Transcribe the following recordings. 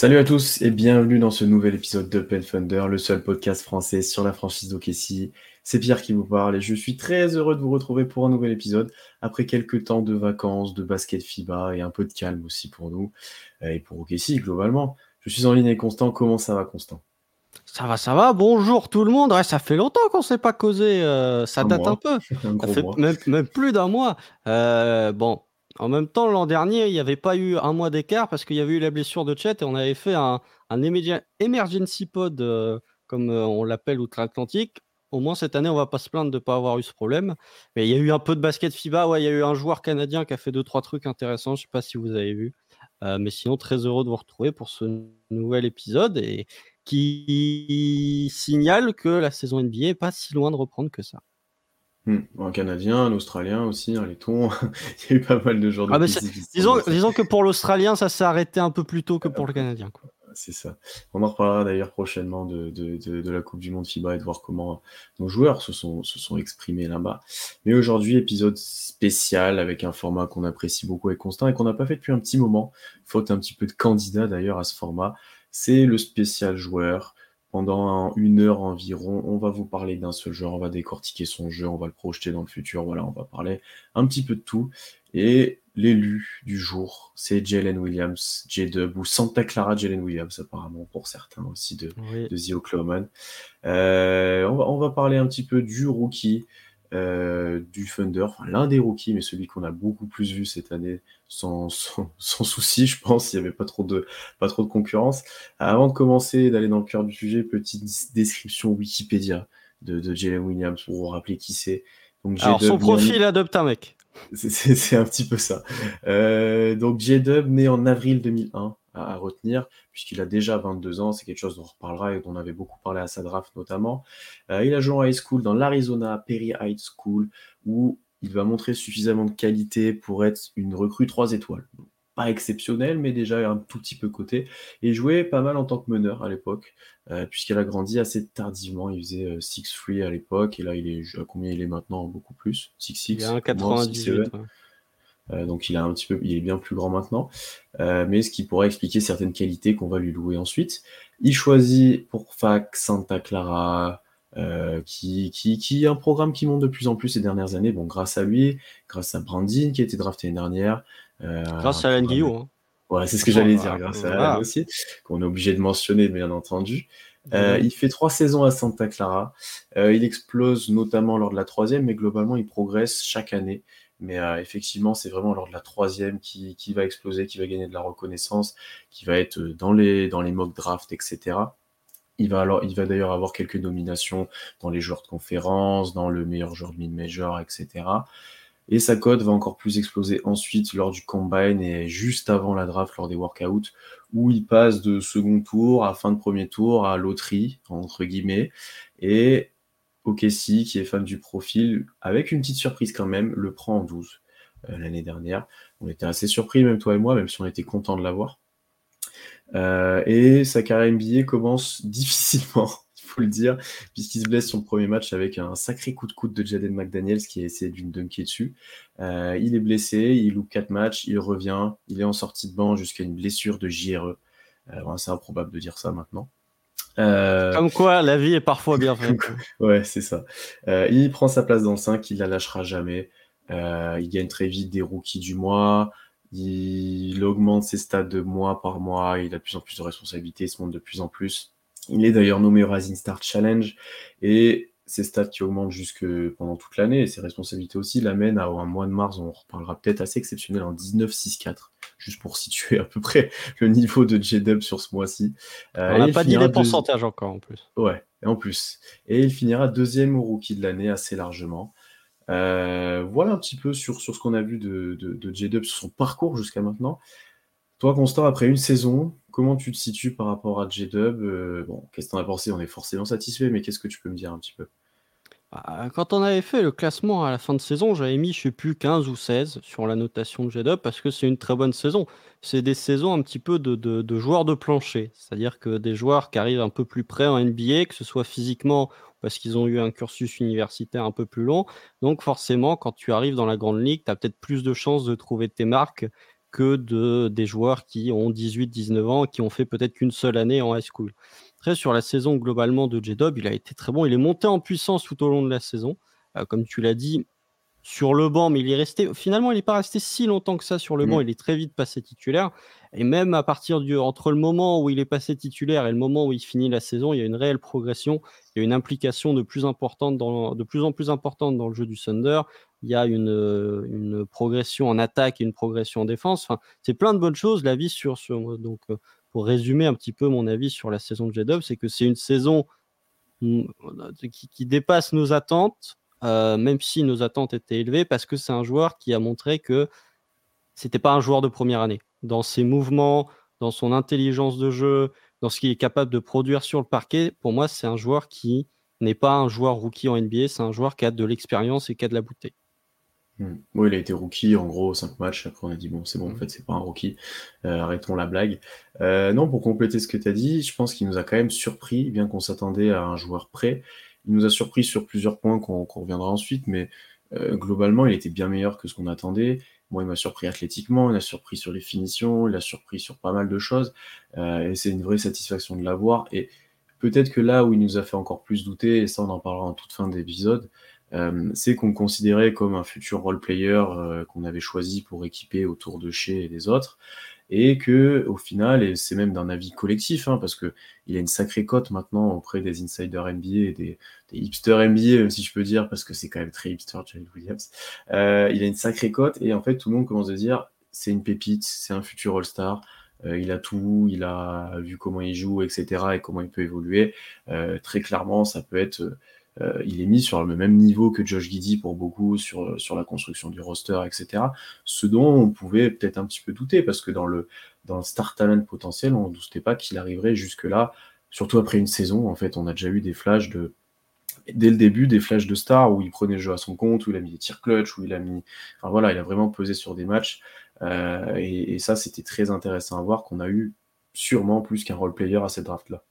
Salut à tous et bienvenue dans ce nouvel épisode de Pen Thunder, le seul podcast français sur la franchise d'Okessi. C'est Pierre qui vous parle et je suis très heureux de vous retrouver pour un nouvel épisode après quelques temps de vacances, de basket FIBA et un peu de calme aussi pour nous euh, et pour Okessi globalement. Je suis en ligne avec Constant. Comment ça va, Constant? Ça va, ça va. Bonjour tout le monde. Ouais, ça fait longtemps qu'on ne s'est pas causé. euh, ça Un date mois. un peu. Un Ça gros fait même plus d'un mois. Euh, bon, en même temps, l'an dernier, il n'y avait pas eu un mois d'écart parce qu'il y avait eu la blessure de Chet et on avait fait un, un emergen- emergency pod, euh, comme euh, on l'appelle outre-Atlantique. Au moins cette année, on va pas se plaindre de ne pas avoir eu ce problème. Mais il y a eu un peu de basket FIBA. Ouais, il y a eu un joueur canadien qui a fait deux trois trucs intéressants. Je sais pas si vous avez vu. Euh, mais sinon, très heureux de vous retrouver pour ce nouvel épisode et qui signale que la saison NBA est pas si loin de reprendre que ça. Hmm. Un Canadien, un Australien aussi, un Letton. Il y a eu pas mal de joueurs de Ah, sont Disons, que pour l'Australien, ça s'est arrêté un peu plus tôt que pour le Canadien. quoi. C'est ça. On en reparlera d'ailleurs prochainement de, de, de, de la Coupe du Monde FIBA et de voir comment nos joueurs se sont, se sont exprimés là-bas. Mais aujourd'hui, épisode spécial avec un format qu'on apprécie beaucoup avec Constant et qu'on n'a pas fait depuis un petit moment. Faute un petit peu de candidats d'ailleurs à ce format. C'est le spécial joueur. Pendant une heure environ, on va vous parler d'un seul joueur, on va décortiquer son jeu, on va le projeter dans le futur. Voilà, on va parler un petit peu de tout. Et l'élu du jour, c'est Jalen Williams, J-Dub, ou Santa Clara Jalen Williams, apparemment, pour certains aussi de, Oui. de The Oklahoman. Euh, on, va, on va parler un petit peu du rookie euh, du Thunder, enfin l'un des rookies, mais celui qu'on a beaucoup plus vu cette année, sans, sans, sans souci, je pense, il n'y avait pas trop, de, pas trop de concurrence. Avant de commencer et d'aller dans le cœur du sujet, petite description Wikipédia de, de Jalen Williams pour vous rappeler qui c'est. Donc, Alors, son profil adopte un mec. c'est un petit peu ça. Euh, donc J-Dub, né en avril 2001, à, retenir, puisqu'il a déjà 22 ans. C'est quelque chose dont on reparlera et dont on avait beaucoup parlé à sa draft notamment. Euh, il a joué en high school dans l'Arizona Perry High School, où il va montrer suffisamment de qualité pour être une recrue 3 étoiles. Pas exceptionnelle, mais déjà un tout petit peu côté. Et jouait pas mal en tant que meneur à l'époque, euh, puisqu'il a grandi assez tardivement. Il faisait euh, 6-3 à l'époque, et là, il est à combien il est maintenant? Beaucoup plus 6-6. Il a 1,98 donc il a un petit peu, il est bien plus grand maintenant, Euh, mais ce qui pourrait expliquer certaines qualités qu'on va lui louer ensuite. Il choisit pour fac Santa Clara, euh, qui, qui, qui est un programme qui monte de plus en plus ces dernières années. Bon, grâce à lui, grâce à Brandin qui a été drafté l'année dernière. euh, Grâce à Alain Guillot. hein. Ouais, c'est ce que j'allais dire, grâce à. Alan aussi, qu'on est obligé de mentionner, bien entendu. Euh, il fait trois saisons à Santa Clara. Euh, il explose notamment lors de la troisième, mais globalement, il progresse chaque année. Mais euh, effectivement, c'est vraiment lors de la troisième qui, qui va exploser, qui va gagner de la reconnaissance, qui va être dans les, dans les mock drafts, etc. Il va, alors, il va d'ailleurs avoir quelques nominations dans les joueurs de conférence, dans le meilleur joueur de mid-major, etc. Et sa cote va encore plus exploser ensuite lors du combine et juste avant la draft, lors des workouts, où il passe de second tour à fin de premier tour à loterie, entre guillemets. Et Okessi, qui est fan du profil, avec une petite surprise quand même, le prend en 12 euh, l'année dernière. On était assez surpris, même toi et moi, même si on était content de l'avoir. Euh, et sa carrière NBA commence difficilement, il faut le dire, puisqu'il se blesse son premier match avec un sacré coup de coude de Jaden McDaniels qui a essayé d'une dunker dessus. Euh, il est blessé, il loupe 4 matchs, il revient, il est en sortie de banc jusqu'à une blessure de JRE. C'est improbable de dire ça maintenant. Euh, Comme quoi, la vie est parfois bien faite. Ouais, c'est ça. Euh, il prend sa place dans le 5, il la lâchera jamais. Euh, il gagne très vite des rookies du mois. Il augmente ses stats de mois par mois. Il a de plus en plus de responsabilités. Il se montre de plus en plus. Il est d'ailleurs nommé au Rising Star Challenge. Et ses stats qui augmentent jusque pendant toute l'année et ses responsabilités aussi l'amènent à un mois de mars, on en reparlera peut-être assez exceptionnel en 19-6-4, juste pour situer à peu près le niveau de J-Dub sur ce mois-ci. Euh, On n'a pas dit les pourcentages encore en plus. Ouais, et en plus. Et il finira deuxième au rookie de l'année assez largement. Euh, voilà un petit peu sur, sur ce qu'on a vu de, de, de J-Dub, sur son parcours jusqu'à maintenant. Toi, Constant, après une saison, comment tu te situes par rapport à J-Dub Euh, Bon, qu'est-ce que t'en as pensé? On est forcément satisfait, mais qu'est-ce que tu peux me dire un petit peu? Quand on avait fait le classement à la fin de saison, j'avais mis, je sais plus, 15 ou 16 sur la notation de J-Dub parce que c'est une très bonne saison. C'est des saisons un petit peu de, de, joueurs de plancher, c'est-à-dire que des joueurs qui arrivent un peu plus près en NBA, que ce soit physiquement parce qu'ils ont eu un cursus universitaire un peu plus long. Donc forcément, quand tu arrives dans la grande ligue, tu as peut-être plus de chances de trouver tes marques que de, des joueurs qui ont 18-19 ans, qui ont fait peut-être qu'une seule année en high school. Après, sur la saison globalement de J-Dob, il a été très bon. Il est monté en puissance tout au long de la saison. Euh, comme tu l'as dit, sur le banc, mais il est resté. Finalement, il n'est pas resté si longtemps que ça sur le banc. Mm. Il est très vite passé titulaire. Et même à partir du entre le moment où il est passé titulaire et le moment où il finit la saison, il y a une réelle progression. Il y a une implication de plus importante dans, de plus en plus importante dans le jeu du Thunder. Il y a une, une progression en attaque et une progression en défense. Enfin, c'est plein de bonnes choses. La vie sur, sur donc euh, pour résumer un petit peu mon avis sur la saison de J-Dub, c'est que c'est une saison mm, qui, dépasse nos attentes, euh, même si nos attentes étaient élevées, parce que c'est un joueur qui a montré que c'était pas un joueur de première année. Dans ses mouvements, dans son intelligence de jeu, dans ce qu'il est capable de produire sur le parquet, pour moi, c'est un joueur qui n'est pas un joueur rookie en NBA, c'est un joueur qui a de l'expérience et qui a de la bouteille. Hmm. Oui, il a été rookie, en gros, 5 matchs. Après, on a dit, bon, c'est bon, en hmm. fait, c'est pas un rookie. Euh, arrêtons la blague. Euh, non, pour compléter ce que tu as dit, je pense qu'il nous a quand même surpris, bien qu'on s'attendait à un joueur prêt. Il nous a surpris sur plusieurs points qu'on reviendra ensuite, mais euh, globalement, il était bien meilleur que ce qu'on attendait. Moi, il m'a surpris athlétiquement, il a surpris sur les finitions, il a surpris sur pas mal de choses. et c'est une vraie satisfaction de l'avoir. Et peut-être que là où il nous a fait encore plus douter, et ça, on en parlera en toute fin d'épisode, euh, c'est qu'on considérait comme un futur role player euh, qu'on avait choisi pour équiper autour de chez et des autres, et que au final, et c'est même d'un avis collectif, hein, parce que il a une sacrée cote maintenant auprès des insiders NBA et des, hipsters NBA, si je peux dire, parce que c'est quand même très hipster, Jerry Williams. Euh, il a une sacrée cote, et en fait, tout le monde commence à dire c'est une pépite, c'est un futur All-Star. Il a tout, il a vu comment il joue, etc., et comment il peut évoluer. Très clairement, ça peut être euh, il est mis sur le même niveau que Josh Giddy pour beaucoup sur, sur la construction du roster, etc. Ce dont on pouvait peut-être un petit peu douter, parce que dans le, dans le star talent potentiel, on ne doutait pas qu'il arriverait jusque-là, surtout après une saison. En fait, on a déjà eu des flashs de. Dès le début, des flashs de star où il prenait le jeu à son compte, où il a mis des tirs clutch, où il a mis. Enfin voilà, il a vraiment pesé sur des matchs. Euh, et, et, ça, c'était très intéressant à voir qu'on a eu sûrement plus qu'un role player à cette draft-là.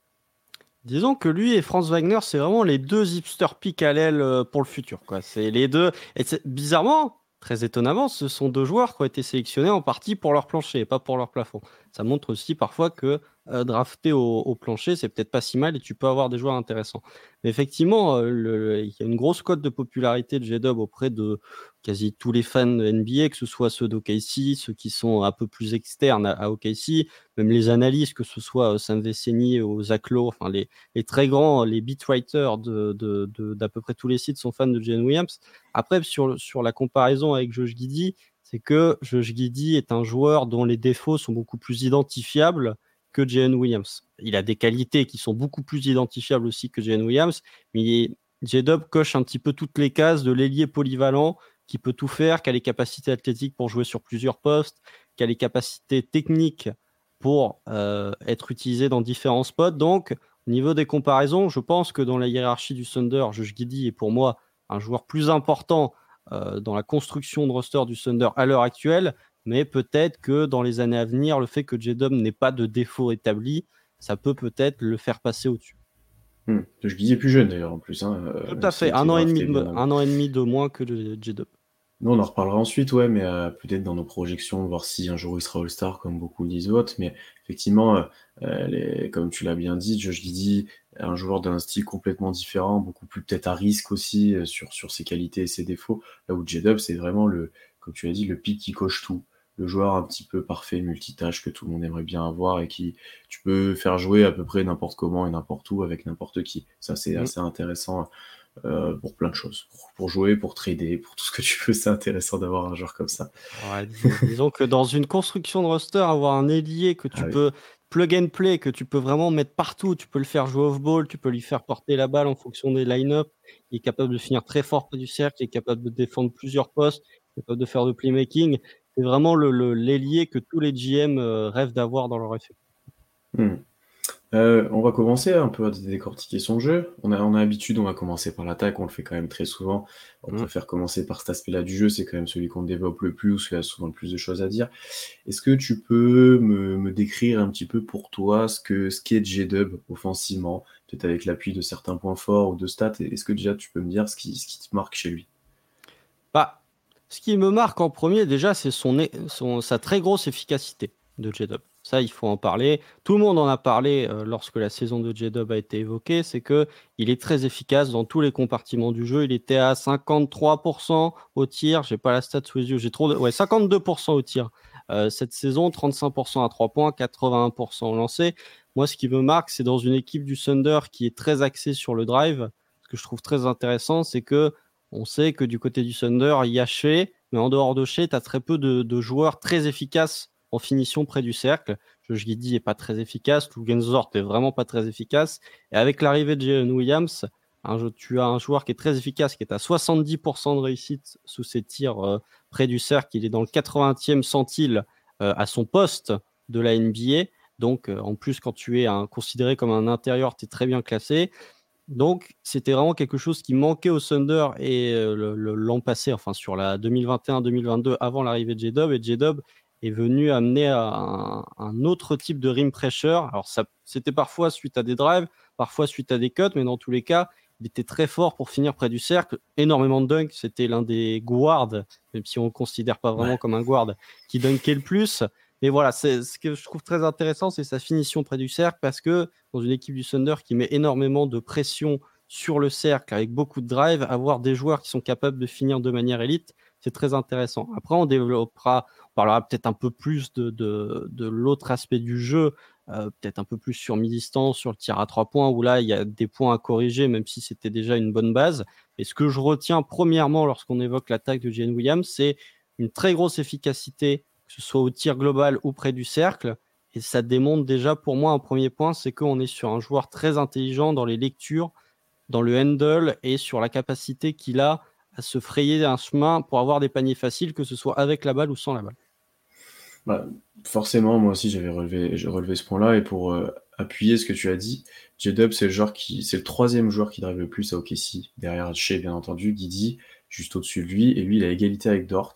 Disons que lui et Franz Wagner, c'est vraiment les deux hipster pick à l'aile euh, pour le futur. C'est les deux. Et bizarrement, très étonnamment, ce sont deux joueurs qui ont été sélectionnés en partie pour leur plancher et pas pour leur plafond. Ça montre aussi parfois que euh, drafter au, plancher, c'est peut-être pas si mal et tu peux avoir des joueurs intéressants. Mais effectivement, euh, il y a une grosse cote de popularité de J-Dub auprès de quasi tous les fans de NBA, que ce soit ceux d'OKC, ceux qui sont un peu plus externes à, OKC, même les analystes, que ce soit euh, Sam Veceni ou Zach Lowe, enfin les, très grands, les beatwriters d'à de, de, peu près tous les sites sont fans de Jane Williams. Après, sur, sur la comparaison avec Josh Giddy, c'est que Josh Giddy est un joueur dont les défauts sont beaucoup plus identifiables que Jalen Williams. Il a des qualités qui sont beaucoup plus identifiables aussi que Jalen Williams, mais J-Dub coche un petit peu toutes les cases de l'ailier polyvalent qui peut tout faire, qui a les capacités athlétiques pour jouer sur plusieurs postes, qui a les capacités techniques pour euh, être utilisé dans différents spots. Donc, au niveau des comparaisons, je pense que dans la hiérarchie du Thunder, Josh Giddy est pour moi un joueur plus important dans la construction de roster du Thunder à l'heure actuelle, mais peut-être que dans les années à venir, le fait que Jedom n'ait pas de défaut établi, ça peut peut-être le faire passer au-dessus. Hmm. Je disais plus jeune d'ailleurs en plus. Hein, euh, Tout à fait, un an, et demi, un an et demi de moins que Jedom. Nous, on en reparlera ensuite, ouais, mais euh, peut-être dans nos projections, voir si un jour il sera All-Star, comme beaucoup disent autres. Mais effectivement, euh, comme tu l'as bien dit, Josh Giddy, un joueur d'un style complètement différent, beaucoup plus peut-être à risque aussi sur, sur ses qualités et ses défauts. Là où J-Dub, c'est vraiment le, comme tu l'as dit, le pic qui coche tout le joueur un petit peu parfait, multitâche que tout le monde aimerait bien avoir et qui tu peux faire jouer à peu près n'importe comment et n'importe où avec n'importe qui. Ça, c'est assez intéressant euh, pour plein de choses. Pour, jouer, pour trader, pour tout ce que tu veux, c'est intéressant d'avoir un joueur comme ça. disons, que dans une construction de roster, avoir un ailier que tu ah peux plug and play, que tu peux vraiment mettre partout, tu peux le faire jouer off-ball, tu peux lui faire porter la balle en fonction des line-up, il est capable de finir très fort près du cercle, il est capable de défendre plusieurs postes, capable de faire de playmaking c'est vraiment l'ailier le, que tous les GM euh, rêvent d'avoir dans leur effet. Hmm. Euh, on va commencer un peu à décortiquer son jeu. On a, on a l'habitude, on va commencer par l'attaque, on le fait quand même très souvent. On Mm. préfère commencer par cet aspect-là du jeu, c'est quand même celui qu'on développe le plus, il y a souvent le plus de choses à dire. Est-ce que tu peux me, me décrire un petit peu pour toi ce que ce qu'est J-Dub offensivement, peut-être avec l'appui de certains points forts ou de stats? Est-ce que déjà tu peux me dire ce qui, ce qui te marque chez lui? Bah, ce qui me marque en premier, déjà, c'est son, son- sa très grosse efficacité de J-Dub. Ça, il faut en parler. Tout le monde en a parlé euh, lorsque la saison de J-Dub a été évoquée. C'est que il est très efficace dans tous les compartiments du jeu. Il était à 53% au tir. J'ai pas la stat sous les yeux. J'ai trop de... Ouais, 52% au tir euh, cette saison, 35% à 3 points, 81% au lancer. Moi, ce qui me marque, c'est dans une équipe du Thunder qui est très axée sur le drive. Ce que je trouve très intéressant, c'est que on sait que du côté du Thunder, il y a Shea, mais en dehors de Shea, tu as très peu de, de joueurs très efficaces en finition près du cercle. Giddy est pas très efficace, Lou Genzort est vraiment pas très efficace. Et avec l'arrivée de Jalen Williams, un jeu- tu as un joueur qui est très efficace, qui est à 70% de réussite sous ses tirs euh, près du cercle. Il est dans le 80e centile euh, à son poste de la NBA. Donc, euh, en plus, quand tu es considéré comme un intérieur, tu es très bien classé. Donc, c'était vraiment quelque chose qui manquait au Thunder et l'an passé, enfin sur la 2021-2022, avant l'arrivée de J-Dub. Et J-Dub est venu amener à un, un autre type de rim pressure. Alors, ça, c'était parfois suite à des drives, parfois suite à des cuts, mais dans tous les cas, il était très fort pour finir près du cercle. Énormément de dunks. C'était l'un des guards, même si on ne le considère pas vraiment Ouais. comme un guard, qui dunkait le plus. Mais voilà, c'est ce que je trouve très intéressant, c'est sa finition près du cercle, parce que dans une équipe du Thunder qui met énormément de pression sur le cercle avec beaucoup de drive, avoir des joueurs qui sont capables de finir de manière élite, c'est très intéressant. Après, on développera, on parlera peut-être un peu plus de, de, de l'autre aspect du jeu, euh, peut-être un peu plus sur mi-distance, sur le tir à trois points, où là, il y a des points à corriger, même si c'était déjà une bonne base. Et ce que je retiens premièrement lorsqu'on évoque l'attaque de Jane Williams, c'est une très grosse efficacité, que ce soit au tir global ou près du cercle. Et ça démontre déjà pour moi un premier point, c'est qu'on est sur un joueur très intelligent dans les lectures, dans le handle et sur la capacité qu'il a à se frayer un chemin pour avoir des paniers faciles, que ce soit avec la balle ou sans la balle. Bah, forcément, moi aussi, j'avais relevé, ce point-là. Et pour euh, appuyer ce que tu as dit, J-Dub, c'est le joueur qui, c'est le troisième joueur qui drive le plus à OKC, derrière Shea, bien entendu, Guidi, juste au-dessus de lui. Et lui, il a égalité avec Dort.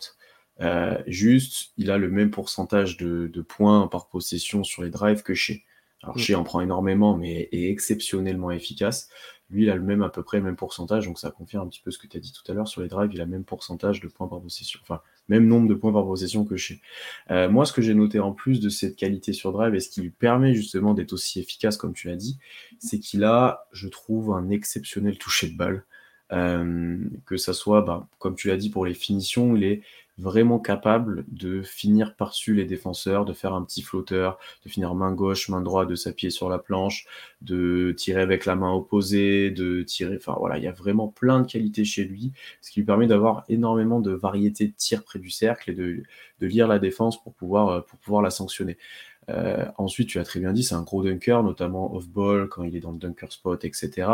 Euh, juste, il a le même pourcentage de, de points par possession sur les drives que Shea. Alors, Mm. Shea en prend énormément, mais est exceptionnellement efficace. Lui, il a le même, à peu près le même pourcentage, donc ça confirme un petit peu ce que tu as dit tout à l'heure sur les drives. Il a le même pourcentage de points par possession, enfin, même nombre de points par possession que Shea. Euh, moi, ce que j'ai noté en plus de cette qualité sur drive et ce qui lui permet justement d'être aussi efficace, comme tu l'as dit, c'est qu'il a, je trouve, un exceptionnel toucher de balle. Euh, que ça soit, bah, comme tu l'as dit, pour les finitions, il est vraiment capable de finir par-dessus les défenseurs, de faire un petit flotteur, de finir main gauche, main droite, de s'appuyer sur la planche, de tirer avec la main opposée, de tirer. Enfin voilà, il y a vraiment plein de qualités chez lui, ce qui lui permet d'avoir énormément de variété de tirs près du cercle et de, de lire la défense pour pouvoir, euh, pour pouvoir la sanctionner. Euh, ensuite, tu as très bien dit, c'est un gros dunker, notamment off-ball, quand il est dans le dunker spot, etc.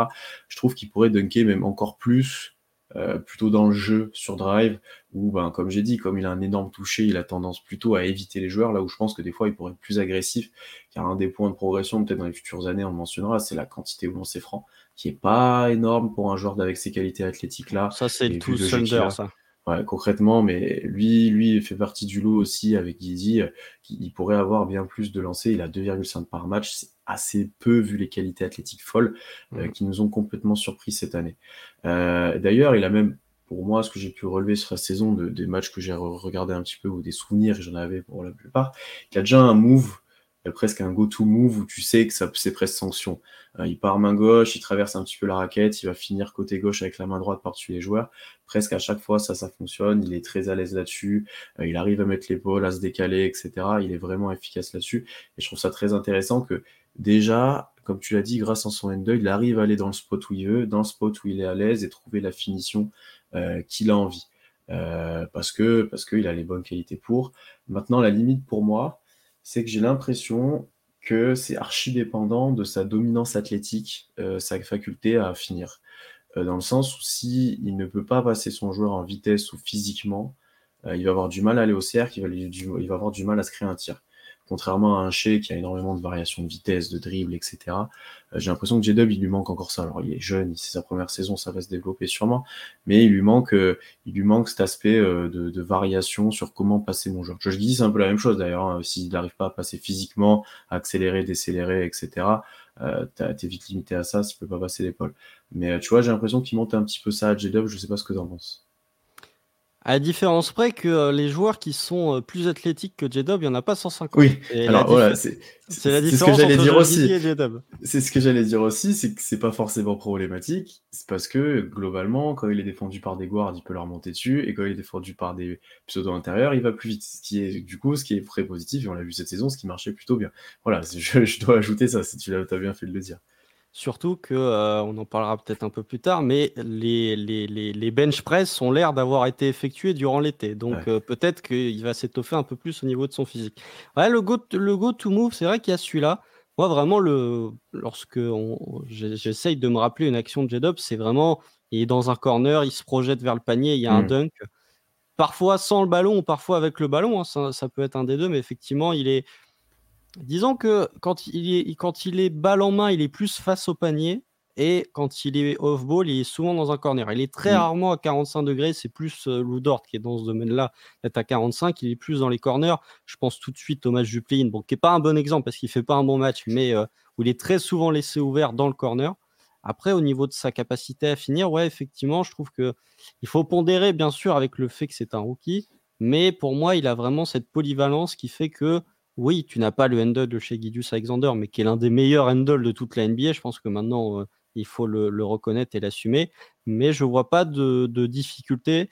Je trouve qu'il pourrait dunker même encore plus, euh, plutôt dans le jeu sur drive, où, ben, comme j'ai dit, comme il a un énorme toucher, il a tendance plutôt à éviter les joueurs, là où je pense que des fois il pourrait être plus agressif, car un des points de progression, peut-être dans les futures années, on le mentionnera, c'est la quantité au lancer franc, qui est pas énorme pour un joueur avec ces qualités athlétiques-là. Ça, c'est tout le Thunder, ça. Ouais, concrètement, mais lui, lui fait partie du lot aussi avec Guidi, euh, qui il pourrait avoir bien plus de lancers. Il a 2,5 par match, c'est assez peu vu les qualités athlétiques folles euh, Mhm. qui nous ont complètement surpris cette année. Euh, D'ailleurs, il a même, pour moi, ce que j'ai pu relever sur la saison, de, des matchs que j'ai re- regardé un petit peu ou des souvenirs, j'en avais pour la plupart, il a déjà un move, euh, presque un go-to move où tu sais que ça c'est presque sanction. Euh, il part main gauche, il traverse un petit peu la raquette, il va finir côté gauche avec la main droite par-dessus les joueurs. Presque à chaque fois, ça, ça fonctionne. Il est très à l'aise là-dessus. Euh, il arrive à mettre l'épaule, à se décaler, etc. Il est vraiment efficace là-dessus. Et je trouve ça très intéressant que déjà, comme tu l'as dit, grâce à son handle, il arrive à aller dans le spot où il veut, dans le spot où il est à l'aise et trouver la finition euh, qu'il a envie. Euh, parce que parce qu'il a les bonnes qualités pour. Maintenant, la limite pour moi, c'est que j'ai l'impression que c'est archi dépendant de sa dominance athlétique, euh, sa faculté à finir. Euh, dans le sens où si ne peut pas passer son joueur en vitesse ou physiquement, euh, il va avoir du mal à aller au cercle, il va avoir du mal à se créer un tir. Contrairement à un Shea qui a énormément de variations de vitesse, de dribble, etc. Euh, j'ai l'impression que J-Dub, il lui manque encore ça. Alors, il est jeune, c'est sa première saison, ça va se développer sûrement, mais il lui manque, euh, il lui manque cet aspect de, de, variation sur comment passer mon jeu. Je dis c'est un peu la même chose d'ailleurs. Hein. S'il n'arrive pas à passer physiquement, à accélérer, décélérer, etc., euh, t'es vite limité à ça s'il peut pas passer l'épaule. Mais tu vois, j'ai l'impression qu'il monte un petit peu ça à J-Dub, je sais pas ce que t'en penses. À la différence près que euh, les joueurs qui sont euh, plus athlétiques que J-Dub, il n'y en a pas 150. Oui, alors voilà, c'est la différence ce que j'allais dire aussi. C'est ce que j'allais dire aussi, c'est que c'est pas forcément problématique. C'est parce que globalement, quand il est défendu par des guards, il peut leur monter dessus, et quand il est défendu par des pseudo intérieurs, il va plus vite. Ce qui est du coup, ce qui est très positif, et on l'a vu cette saison, ce qui marchait plutôt bien. Voilà, je, je dois ajouter ça, si tu as bien fait de le dire. Surtout que, euh, on en parlera peut-être un peu plus tard, mais les, les, les, bench press ont l'air d'avoir été effectués durant l'été. Donc euh, peut-être qu'il va s'étoffer un peu plus au niveau de son physique. Ouais, le go, le go to move, c'est vrai qu'il y a celui-là. Moi, vraiment, le, lorsque j'essaye de me rappeler une action de J-Dub, c'est vraiment, il est dans un corner, il se projette vers le panier, il y a un mmh. dunk. Parfois sans le ballon ou parfois avec le ballon, hein, ça, ça, peut être un des deux, mais effectivement, il est, Disons que quand il, est, quand il est balle en main, il est plus face au panier. Et quand il est off-ball, il est souvent dans un corner. Il est très rarement à 45 degrés. C'est plus euh, Lou Dort qui est dans ce domaine-là, d'être à 45. Il est plus dans les corners. Je pense tout de suite au match du play bon, qui n'est pas un bon exemple parce qu'il ne fait pas un bon match, mais euh, où il est très souvent laissé ouvert dans le corner. Après, au niveau de sa capacité à finir, ouais, effectivement, je trouve que il faut pondérer, bien sûr, avec le fait que c'est un rookie. Mais pour moi, il a vraiment cette polyvalence qui fait que oui, tu n'as pas le handle de chez Guidus Alexander, mais qui est l'un des meilleurs handles de toute la NBA. Je pense que maintenant, euh, il faut le, reconnaître et l'assumer. Mais je ne vois pas de, difficulté.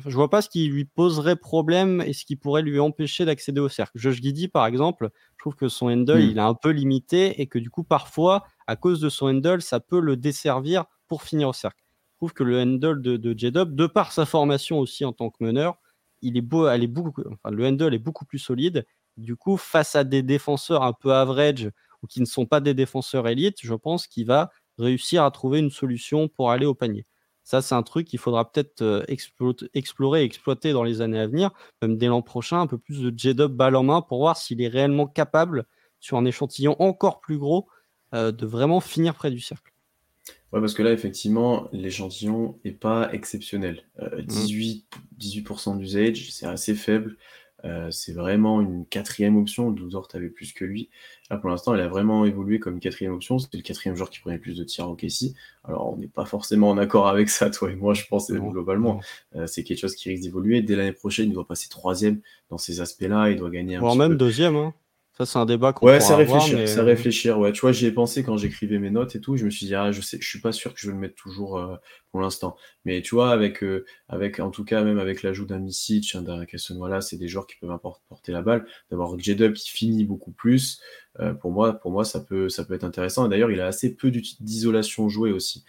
je ne vois pas ce qui lui poserait problème et ce qui pourrait lui empêcher d'accéder au cercle. Josh Giddy, par exemple, je trouve que son handle, hmm. il est un peu limité et que du coup, parfois, à cause de son handle, ça peut le desservir pour finir au cercle. Je trouve que le handle de, de J-Dub, de par sa formation aussi en tant que meneur, il est beau, elle est beaucoup, enfin, le handle est beaucoup plus solide du coup, face à des défenseurs un peu average ou qui ne sont pas des défenseurs élites, je pense qu'il va réussir à trouver une solution pour aller au panier. Ça, c'est un truc qu'il faudra peut-être euh, explorer et exploiter dans les années à venir, même dès l'an prochain, un peu plus de J-Dub balle en main pour voir s'il est réellement capable, sur un échantillon encore plus gros, euh, de vraiment finir près du cercle. Ouais, parce que là, effectivement, l'échantillon n'est pas exceptionnel. 18, euh, 18% d'usage, c'est assez faible. Euh, c'est vraiment une quatrième option. Doudort avait plus que lui. Là, pour l'instant, il a vraiment évolué comme quatrième option. C'était le quatrième joueur qui prenait plus de tirs au Kessie. Alors, on n'est pas forcément en accord avec ça, toi et moi, je pense, globalement. Euh, c'est quelque chose qui risque d'évoluer. Dès l'année prochaine, il doit passer troisième dans ces aspects-là. Il doit gagner un Voire même deuxième. Hein. Ça, c'est un débat qu'on Ouais, c'est réfléchir, c'est réfléchir. Ouais, tu vois, j'y ai pensé quand j'écrivais mes notes et tout. Je me suis dit, ah, je sais, je suis pas sûr que je vais le mettre toujours euh, pour l'instant. Mais tu vois, avec, euh, avec, en tout cas, même avec l'ajout d'un Misic, d'un voilà, c'est des joueurs qui peuvent porter la balle. D'avoir J-Dub qui finit beaucoup plus, euh, pour moi, pour moi, ça peut, ça peut être intéressant. Et d'ailleurs, il a assez peu d'isolation jouée aussi.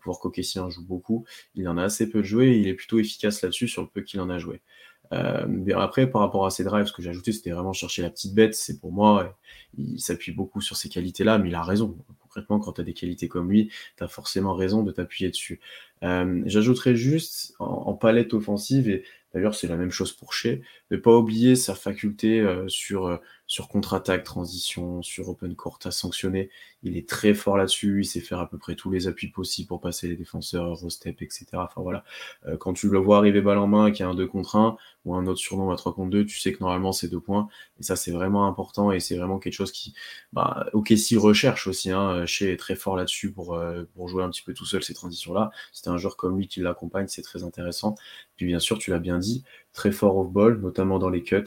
pour voir en joue beaucoup. Il en a assez peu de joué et il est plutôt efficace là-dessus sur le peu qu'il en a joué. Euh, mais après, par rapport à ses drives, ce que j'ai ajouté, c'était vraiment chercher la petite bête. C'est pour moi, il s'appuie beaucoup sur ces qualités-là, mais il a raison. Concrètement, quand tu as des qualités comme lui, tu as forcément raison de t'appuyer dessus. Euh, J'ajouterais juste en, palette offensive, et d'ailleurs c'est la même chose pour Shea, ne pas oublier sa faculté euh, sur euh, sur contre-attaque, transition, sur open court à sanctionner. Il est très fort là-dessus, il sait faire à peu près tous les appuis possibles pour passer les défenseurs, Eurostep, etc. Enfin voilà, euh, quand tu le vois arriver balle en main, qu'il y a un 2 contre 1 ou un autre surnom à 3 contre 2, tu sais que normalement c'est deux points. Et ça c'est vraiment important et c'est vraiment quelque chose qui, bah, ok, si recherche aussi. Hein, chez est très fort là-dessus pour, euh, pour jouer un petit peu tout seul ces transitions-là. C'est un joueur comme lui qui l'accompagne, c'est très intéressant. Puis bien sûr, tu l'as bien dit, très fort off-ball, notamment dans les cuts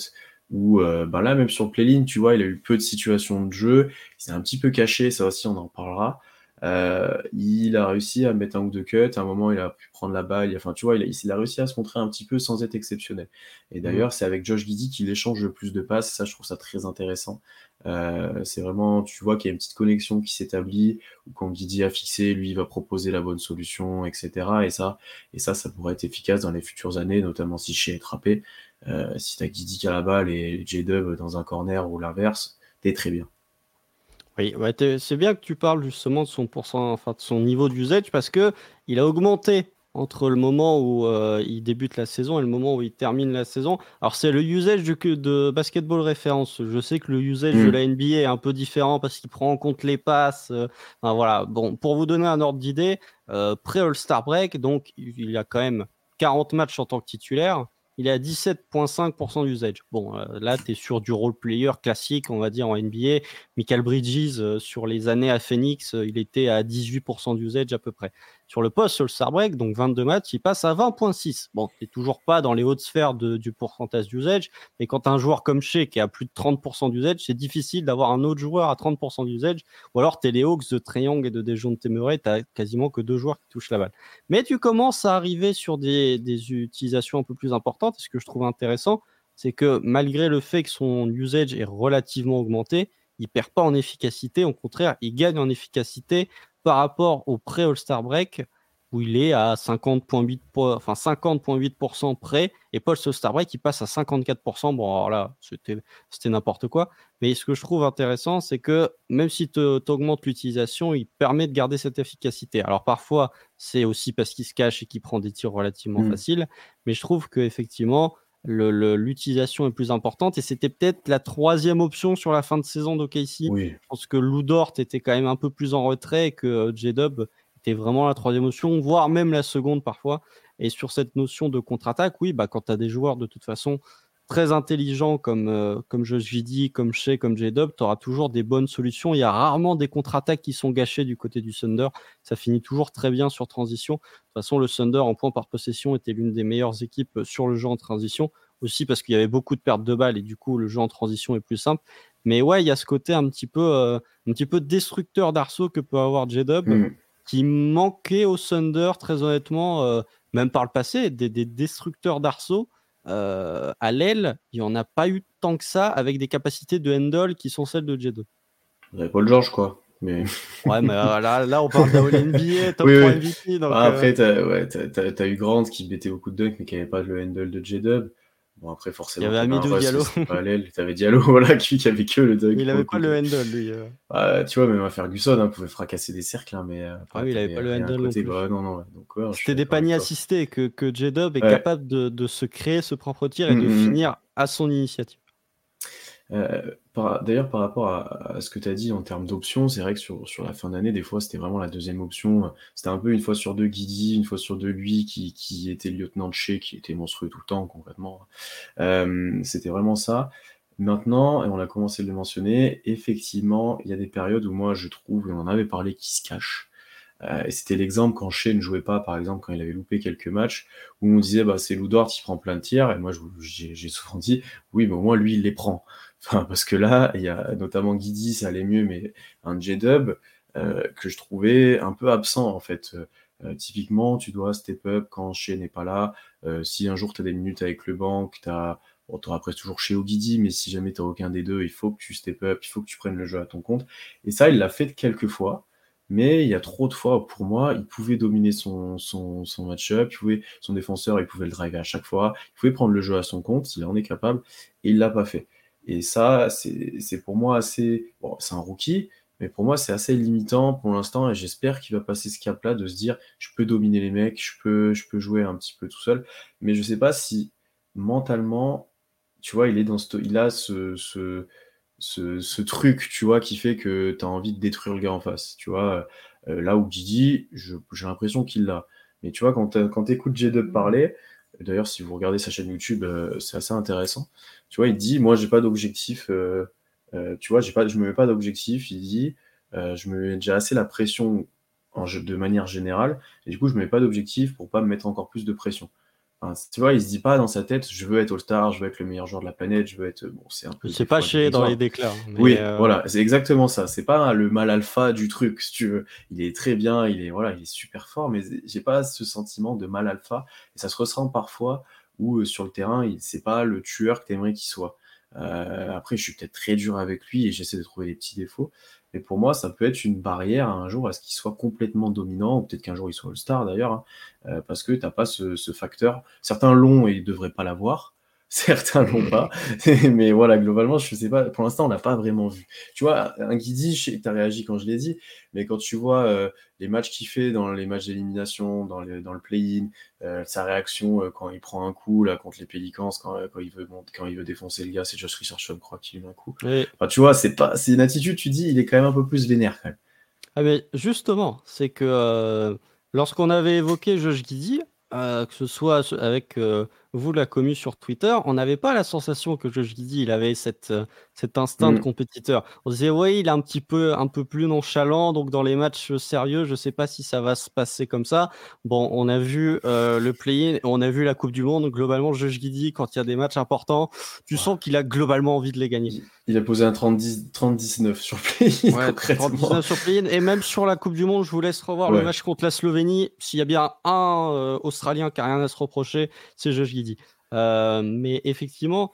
où euh, ben là, même sur le play tu vois, il a eu peu de situations de jeu, il s'est un petit peu caché, ça aussi on en parlera. Euh, il a réussi à mettre un ou deux cuts, à un moment il a pu prendre la balle, enfin tu vois, il a, il a réussi à se montrer un petit peu sans être exceptionnel. Et d'ailleurs, c'est avec Josh Giddy qu'il échange le plus de passes, ça je trouve ça très intéressant. Euh, c'est vraiment, tu vois qu'il y a une petite connexion qui s'établit, où quand Giddy a fixé, lui il va proposer la bonne solution, etc. Et ça, et ça, ça pourrait être efficace dans les futures années, notamment si Shea est trappé. Euh, si tu as Guidi qui a la balle et J-Dub dans un corner ou l'inverse, t'es très bien. Oui, c'est bien que tu parles justement de son, enfin, de son niveau d'usage parce que il a augmenté entre le moment où euh, il débute la saison et le moment où il termine la saison. Alors, c'est le usage de, de basketball référence. Je sais que le usage de hmm. la NBA est un peu différent parce qu'il prend en compte les passes. Euh, voilà. Bon, pour vous donner un ordre d'idée, euh, pré-All-Star Break, donc il y a quand même 40 matchs en tant que titulaire il est à 17,5% d'usage. Bon, euh, là, tu es sur du role player classique, on va dire, en NBA. Michael Bridges, euh, sur les années à Phoenix, euh, il était à 18% d'usage à peu près. Sur le poste, sur le Star Break, donc 22 matchs, il passe à 20,6. Bon, tu toujours pas dans les hautes sphères du pourcentage d'usage, mais quand un joueur comme Shea qui a plus de 30% d'usage, c'est difficile d'avoir un autre joueur à 30% d'usage, ou alors tu es les Hawks de Triangle et de Dejounte Temeray, tu as quasiment que deux joueurs qui touchent la balle. Mais tu commences à arriver sur des, des utilisations un peu plus importantes, et ce que je trouve intéressant, c'est que malgré le fait que son usage est relativement augmenté, il perd pas en efficacité, au contraire, il gagne en efficacité par rapport au pré-All-Star Break où il est à 50,8% enfin 50,8% près et Paul All-Star Break il passe à 54%. Bon, alors là, c'était n'importe quoi. Mais ce que je trouve intéressant, c'est que même si tu augmentes l'utilisation, il permet de garder cette efficacité. Alors parfois, c'est aussi parce qu'il se cache et qu'il prend des tirs relativement mmh. faciles. Mais je trouve qu'effectivement, l'utilisation est plus importante et c'était peut-être la troisième option sur la fin de saison d'OKC. Oui. Je pense que Lou Dort était quand même un peu plus en retrait et que euh, J-Dub était vraiment la troisième option, voire même la seconde parfois. Et sur cette notion de contre-attaque, oui, bah, quand tu as des joueurs de toute façon très intelligents comme, euh, comme Giddy, comme Shea, comme J-Dub, tu auras toujours des bonnes solutions. Il y a rarement des contre-attaques qui sont gâchées du côté du Thunder. Ça finit toujours très bien sur transition. De toute façon, le Thunder en point par possession était l'une des meilleures équipes sur le jeu en transition. Aussi parce qu'il y avait beaucoup de pertes de balles et du coup, le jeu en transition est plus simple. Mais ouais, il y a ce côté un petit peu, euh, un petit peu destructeur d'arceau que peut avoir J-Dub. Mm. qui manquait au Thunder, très honnêtement, euh, même par le passé, des, des destructeurs d'arceaux euh, à l'aile, il n'y en a pas eu tant que ça avec des capacités de handle qui sont celles de J2. Vous avez Paul George, quoi. Mais... ouais, mais euh, là, là, on parle d'un NBA, top 3 MVP. Donc, ah, après, euh, tu as, eu Grant qui mettait beaucoup de dunk, mais qui n'avait pas le handle de J-Dub. Bon, après, forcément. Il y avait Amidou Diallo. Tu avais Diallo, voilà, qui, qui avait que le dunk. Il avait pas le handle, lui. Euh. Ah, tu vois, même à Ferguson, hein, pouvait fracasser des cercles, hein, mais. ah oui, il avait pas le handle. Côté, bah, non, non, C'était des paniers assistés que, que J-Dub est capable de, de, se créer ce propre tir et de mm, mm, mm. finir à son initiative. Euh, d'ailleurs, par rapport à, ce que tu as dit en termes d'options, c'est vrai que sur, sur la fin d'année, des fois, c'était vraiment la deuxième option. C'était un peu une fois sur deux Guidi, une fois sur deux lui qui, qui était lieutenant de chez, qui était monstrueux tout le temps, concrètement. Euh, c'était vraiment ça. Maintenant, et on a commencé à le mentionner, effectivement, il y a des périodes où moi je trouve, on en avait parlé, qui se cachent. Euh, c'était l'exemple quand Shea ne jouait pas, par exemple, quand il avait loupé quelques matchs, où on disait, bah, c'est Lou Dort qui prend plein de tirs. Et moi, j'ai souvent dit, oui, mais au moins, lui, il les prend. Enfin, parce que là, il y a notamment Guidi, ça allait mieux, mais un J-Dub euh, que je trouvais un peu absent, en fait. Euh, typiquement, tu dois step up quand Shea n'est pas là. si un jour tu as des minutes avec le banc, tu as Bon, tu après toujours chez Guidi, mais si jamais tu aucun des deux, il faut que tu step up, il faut que tu prennes le jeu à ton compte. Et ça, il l'a fait quelques fois mais il y a trop de fois pour moi, il pouvait dominer son, son, son match-up, son défenseur, il pouvait le driver à chaque fois, il pouvait prendre le jeu à son compte, il en est capable, et il l'a pas fait. Et ça, c'est pour moi assez. Bon, c'est un rookie, mais pour moi, c'est assez limitant pour l'instant, et j'espère qu'il va passer ce cap-là de se dire je peux dominer les mecs, je peux, je peux jouer un petit peu tout seul, mais je sais pas si mentalement, tu vois, il est dans ce, il a ce ce, truc, tu vois, qui fait que tu as envie de détruire le gars en face. Tu vois, euh, là où Didi, j'ai l'impression qu'il l'a. Mais tu vois, quand tu écoutes J-Dub parler, d'ailleurs, si vous regardez sa chaîne YouTube, euh, c'est assez intéressant. Tu vois, il dit Moi, j'ai pas d'objectif. Euh, tu vois, pas, je me mets pas d'objectif. Il dit Je me mets déjà assez la pression en, de manière générale. Et du coup, je me mets pas d'objectif pour pas me mettre encore plus de pression tu vois, il se dit pas dans sa tête, je veux être All-Star, je veux être le meilleur joueur de la planète, je veux être. Bon, c'est un peu. C'est pas chez dans les déclats. oui, euh, voilà, c'est exactement ça. C'est pas le mal alpha du truc, si tu veux. Il est très bien, il est voilà, il est super fort, mais j'ai pas ce sentiment de mal alpha. Et ça se ressent parfois où euh, sur le terrain, il c'est pas le tueur que tu aimerais qu'il soit. Euh, après, je suis peut-être très dur avec lui et j'essaie de trouver des petits défauts. Mais pour moi, ça peut être une barrière un jour à ce qu'il soit complètement dominant, ou peut-être qu'un jour il soit All-Star d'ailleurs, hein, euh, parce que tu n'as pas ce, facteur. Certains l'ont et ils ne devraient pas l'avoir. Certains l'ont pas. mais voilà, globalement, je sais pas. Pour l'instant, on l'a pas vraiment vu. Tu vois, un Guidi, tu as réagi quand je l'ai dit, mais quand tu vois euh, les matchs qu'il fait dans les matchs d'élimination, dans, dans le play-in, euh, sa réaction euh, quand il prend un coup là contre les Pelicans, quand, quand il veut quand il veut défoncer le gars, c'est Josh Richardson, je crois, qu'il a un coup. Enfin, tu vois, c'est pas, c'est une attitude. Tu dis, il est quand même un peu plus vénère quand même. Ah mais justement, c'est que lorsqu'on avait évoqué Josh Guidi, que ce soit avec vous, la commu sur Twitter, on n'avait pas la sensation que Josh Giddy, il avait cette, euh, cet instinct de mmh. compétiteur. On disait, oui, il est un petit peu, un peu plus nonchalant, donc dans les matchs sérieux, je ne sais pas si ça va se passer comme ça. Bon, on a vu euh, le play-in, on a vu la Coupe du Monde. Globalement, Josh Giddy, quand il y a des matchs importants, tu sens qu'il a globalement envie de les gagner. Il a posé un 30-19 sur play-in. Ouais, 30-19 sur play-in. Et même sur la Coupe du Monde, je vous laisse revoir le match contre la Slovénie. S'il y a bien un euh, Australien qui n'a rien à se reprocher, c'est Josh Giddy dit. Euh, mais effectivement,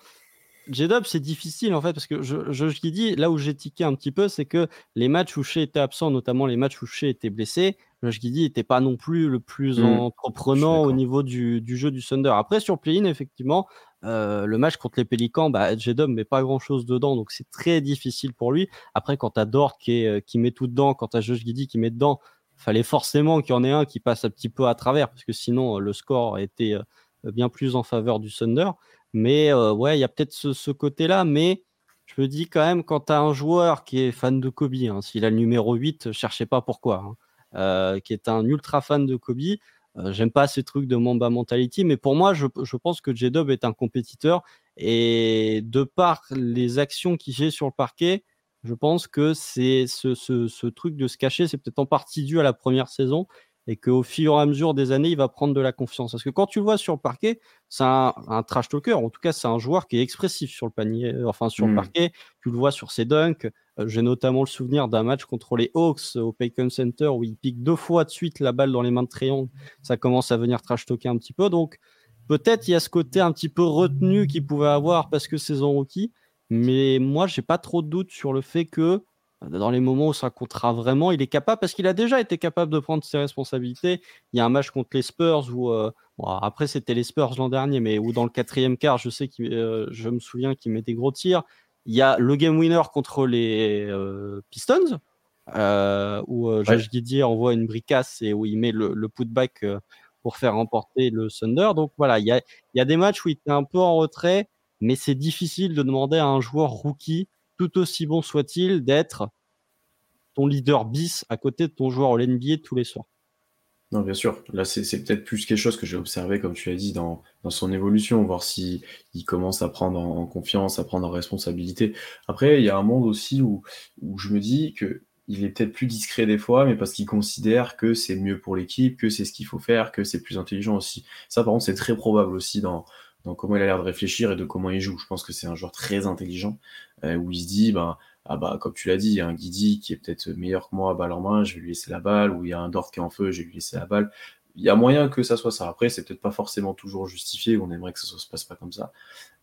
J-Dub, c'est difficile en fait, parce que je, je, là où j'ai tiqué un petit peu, c'est que les matchs où Shea était absent, notamment les matchs où Shea était blessé, je dis n'était pas non plus le plus mmh. entreprenant au niveau du, du, jeu du Thunder. Après, sur play-in, effectivement, euh, le match contre les Pélicans, bah, J-Dub met pas grand chose dedans, donc c'est très difficile pour lui. Après, quand tu as Dort qui, est, qui met tout dedans, quand tu as Josh Giddy qui met dedans, fallait forcément qu'il y en ait un qui passe un petit peu à travers, parce que sinon, le score était bien plus en faveur du Thunder. Mais euh, ouais, il y a peut-être ce, côté-là, mais je me dis quand même, quand tu as un joueur qui est fan de Kobe, hein, s'il a le numéro 8, cherchez pas pourquoi, hein, euh, qui est un ultra fan de Kobe, euh, j'aime pas ces trucs de Mamba Mentality, mais pour moi, je, pense que J-Dub est un compétiteur et de par les actions qu'il fait sur le parquet, je pense que c'est ce, ce, truc de se cacher, c'est peut-être en partie dû à la première saison et qu'au fur et à mesure des années, il va prendre de la confiance. Parce que quand tu le vois sur le parquet, c'est un, trash talker. En tout cas, c'est un joueur qui est expressif sur le panier, euh, enfin sur le hmm. parquet. Tu le vois sur ses dunks. Euh, j'ai notamment le souvenir d'un match contre les Hawks au Paycon Center où il pique deux fois de suite la balle dans les mains de Triangle. Ça commence à venir trash talker un petit peu. Donc peut-être il y a ce côté un petit peu retenu qu'il pouvait avoir parce que c'est son rookie. Mais moi, j'ai pas trop de doute sur le fait que dans les moments où ça comptera vraiment, il est capable, parce qu'il a déjà été capable de prendre ses responsabilités. Il y a un match contre les Spurs où, euh, après c'était les Spurs l'an dernier, mais où dans le quatrième quart, je sais que euh, je me souviens qu'il met des gros tirs. Il y a le game winner contre les euh, Pistons, où Josh Didier envoie une bricasse et où il met le, putback pour faire remporter le Thunder. Donc voilà, il y a, il y a des matchs où il était un peu en retrait, mais c'est difficile de demander à un joueur rookie tout aussi bon soit-il, d'être ton leader bis à côté de ton joueur au NBA tous les soirs. Non, bien sûr. Là, c'est peut-être plus quelque chose que j'ai observé, comme tu as dit, dans, son évolution, voir si il commence à prendre en, confiance, à prendre en responsabilité. Après, il y a un monde aussi où, je me dis que il est peut-être plus discret des fois, mais parce qu'il considère que c'est mieux pour l'équipe, que c'est ce qu'il faut faire, que c'est plus intelligent aussi. Ça, par contre, c'est très probable aussi dans, dans comment il a l'air de réfléchir et de comment il joue. Je pense que c'est un joueur très intelligent où il se dit, ben, ah bah, comme tu l'as dit, il y a un Guidi qui est peut-être meilleur que moi à balle en main, je vais lui laisser la balle, ou il y a un Dort qui est en feu, je vais lui laisser la balle. Il y a moyen que ça soit ça. Après, c'est peut-être pas forcément toujours justifié, on aimerait que ça se passe pas comme ça.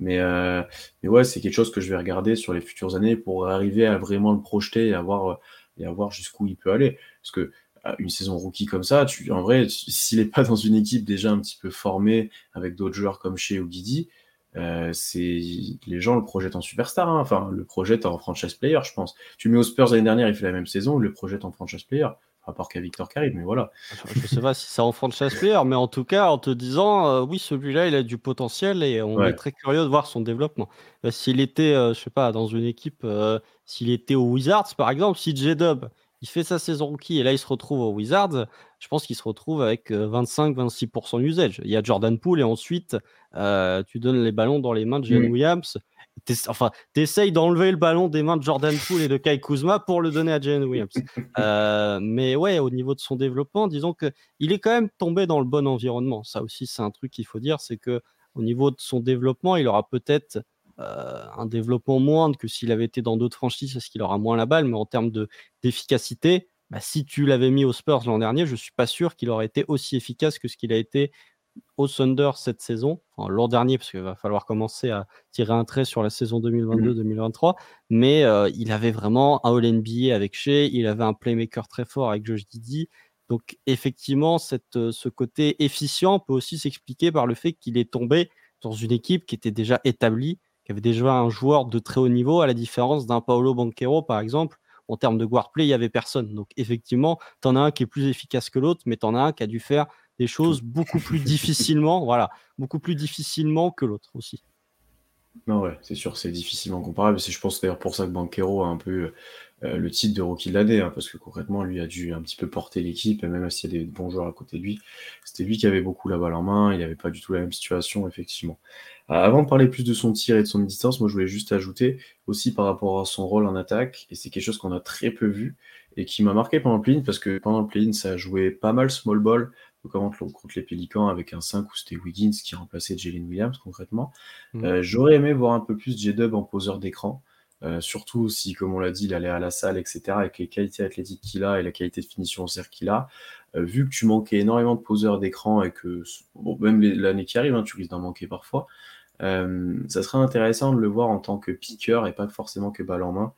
Mais, euh, mais ouais, c'est quelque chose que je vais regarder sur les futures années pour arriver à vraiment le projeter et à voir, et à voir jusqu'où il peut aller. Parce que une saison rookie comme ça, tu, en vrai, s'il n'est pas dans une équipe déjà un petit peu formée avec d'autres joueurs comme chez Ogidi, euh, c'est les gens le projettent en superstar, hein. enfin le projettent en franchise player, je pense. Tu mets aux Spurs l'année dernière, il fait la même saison, il le projette en franchise player, à part qu'à Victor Carib, mais voilà. Je sais pas si c'est en franchise player, mais en tout cas en te disant euh, oui celui-là il a du potentiel et on est très curieux de voir son développement. Euh, s'il était, je sais pas, dans une équipe, s'il était aux Wizards par exemple, si J Dub il fait sa saison rookie et là il se retrouve aux Wizards, je pense qu'il se retrouve avec 25-26% usage. Il y a Jordan Poole et ensuite euh, tu donnes les ballons dans les mains de Jalen Williams. enfin, tu essayes d'enlever le ballon des mains de Jordan Poole et de Kai Kuzma pour le donner à Jalen Williams. Euh, mais ouais, au niveau de son développement, disons qu'il est quand même tombé dans le bon environnement. Ça aussi, c'est un truc qu'il faut dire, c'est que au niveau de son développement, il aura peut-être euh, un développement moindre que s'il avait été dans d'autres franchises parce qu'il aura moins la balle, mais en termes d'efficacité, bah, si tu l'avais mis aux Spurs l'an dernier, je suis pas sûr qu'il aurait été aussi efficace que ce qu'il a été au Thunder cette saison, l'an dernier, parce qu'il va falloir commencer à tirer un trait sur la saison 2022-2023, mais euh, il avait vraiment un All-NBA avec Shea, il avait un playmaker très fort avec Josh Didi, donc effectivement, cette, ce côté efficient peut aussi s'expliquer par le fait qu'il est tombé dans une équipe qui était déjà établie, qui avait déjà un joueur de très haut niveau, à la différence d'un Paolo Banquero, par exemple. En termes de guard play, il n'y avait personne. Donc, effectivement, tu en as un qui est plus efficace que l'autre, mais tu en as un qui a dû faire des choses beaucoup plus difficilement, voilà, beaucoup plus difficilement que l'autre aussi. Non, ouais, c'est sûr, c'est difficilement comparable. C'est, je pense d'ailleurs pour ça que Banquero a un peu euh, le titre de rookie de l'année, hein, parce que concrètement, lui a dû un petit peu porter l'équipe, et même s'il y a des bons joueurs à côté de lui, c'était lui qui avait beaucoup la balle en main, il n'y avait pas du tout la même situation, effectivement. Euh, avant de parler plus de son tir et de son distance, moi je voulais juste ajouter aussi par rapport à son rôle en attaque, et c'est quelque chose qu'on a très peu vu, et qui m'a marqué pendant le play parce que pendant le play ça a joué pas mal small ball, contre les Pélicans avec un 5 où c'était Wiggins qui remplaçait Jalen Williams concrètement. Mm. Euh, j'aurais aimé voir un peu plus J-Dub en poseur d'écran. Euh, surtout si, comme on l'a dit, il allait à la salle, etc., avec les qualités athlétiques qu'il a et la qualité de finition au cercle qu'il a, euh, vu que tu manquais énormément de poseurs d'écran et que, même l'année qui arrive, hein, tu risques d'en manquer parfois, euh, ça serait intéressant de le voir en tant que piqueur et pas forcément que balle en main,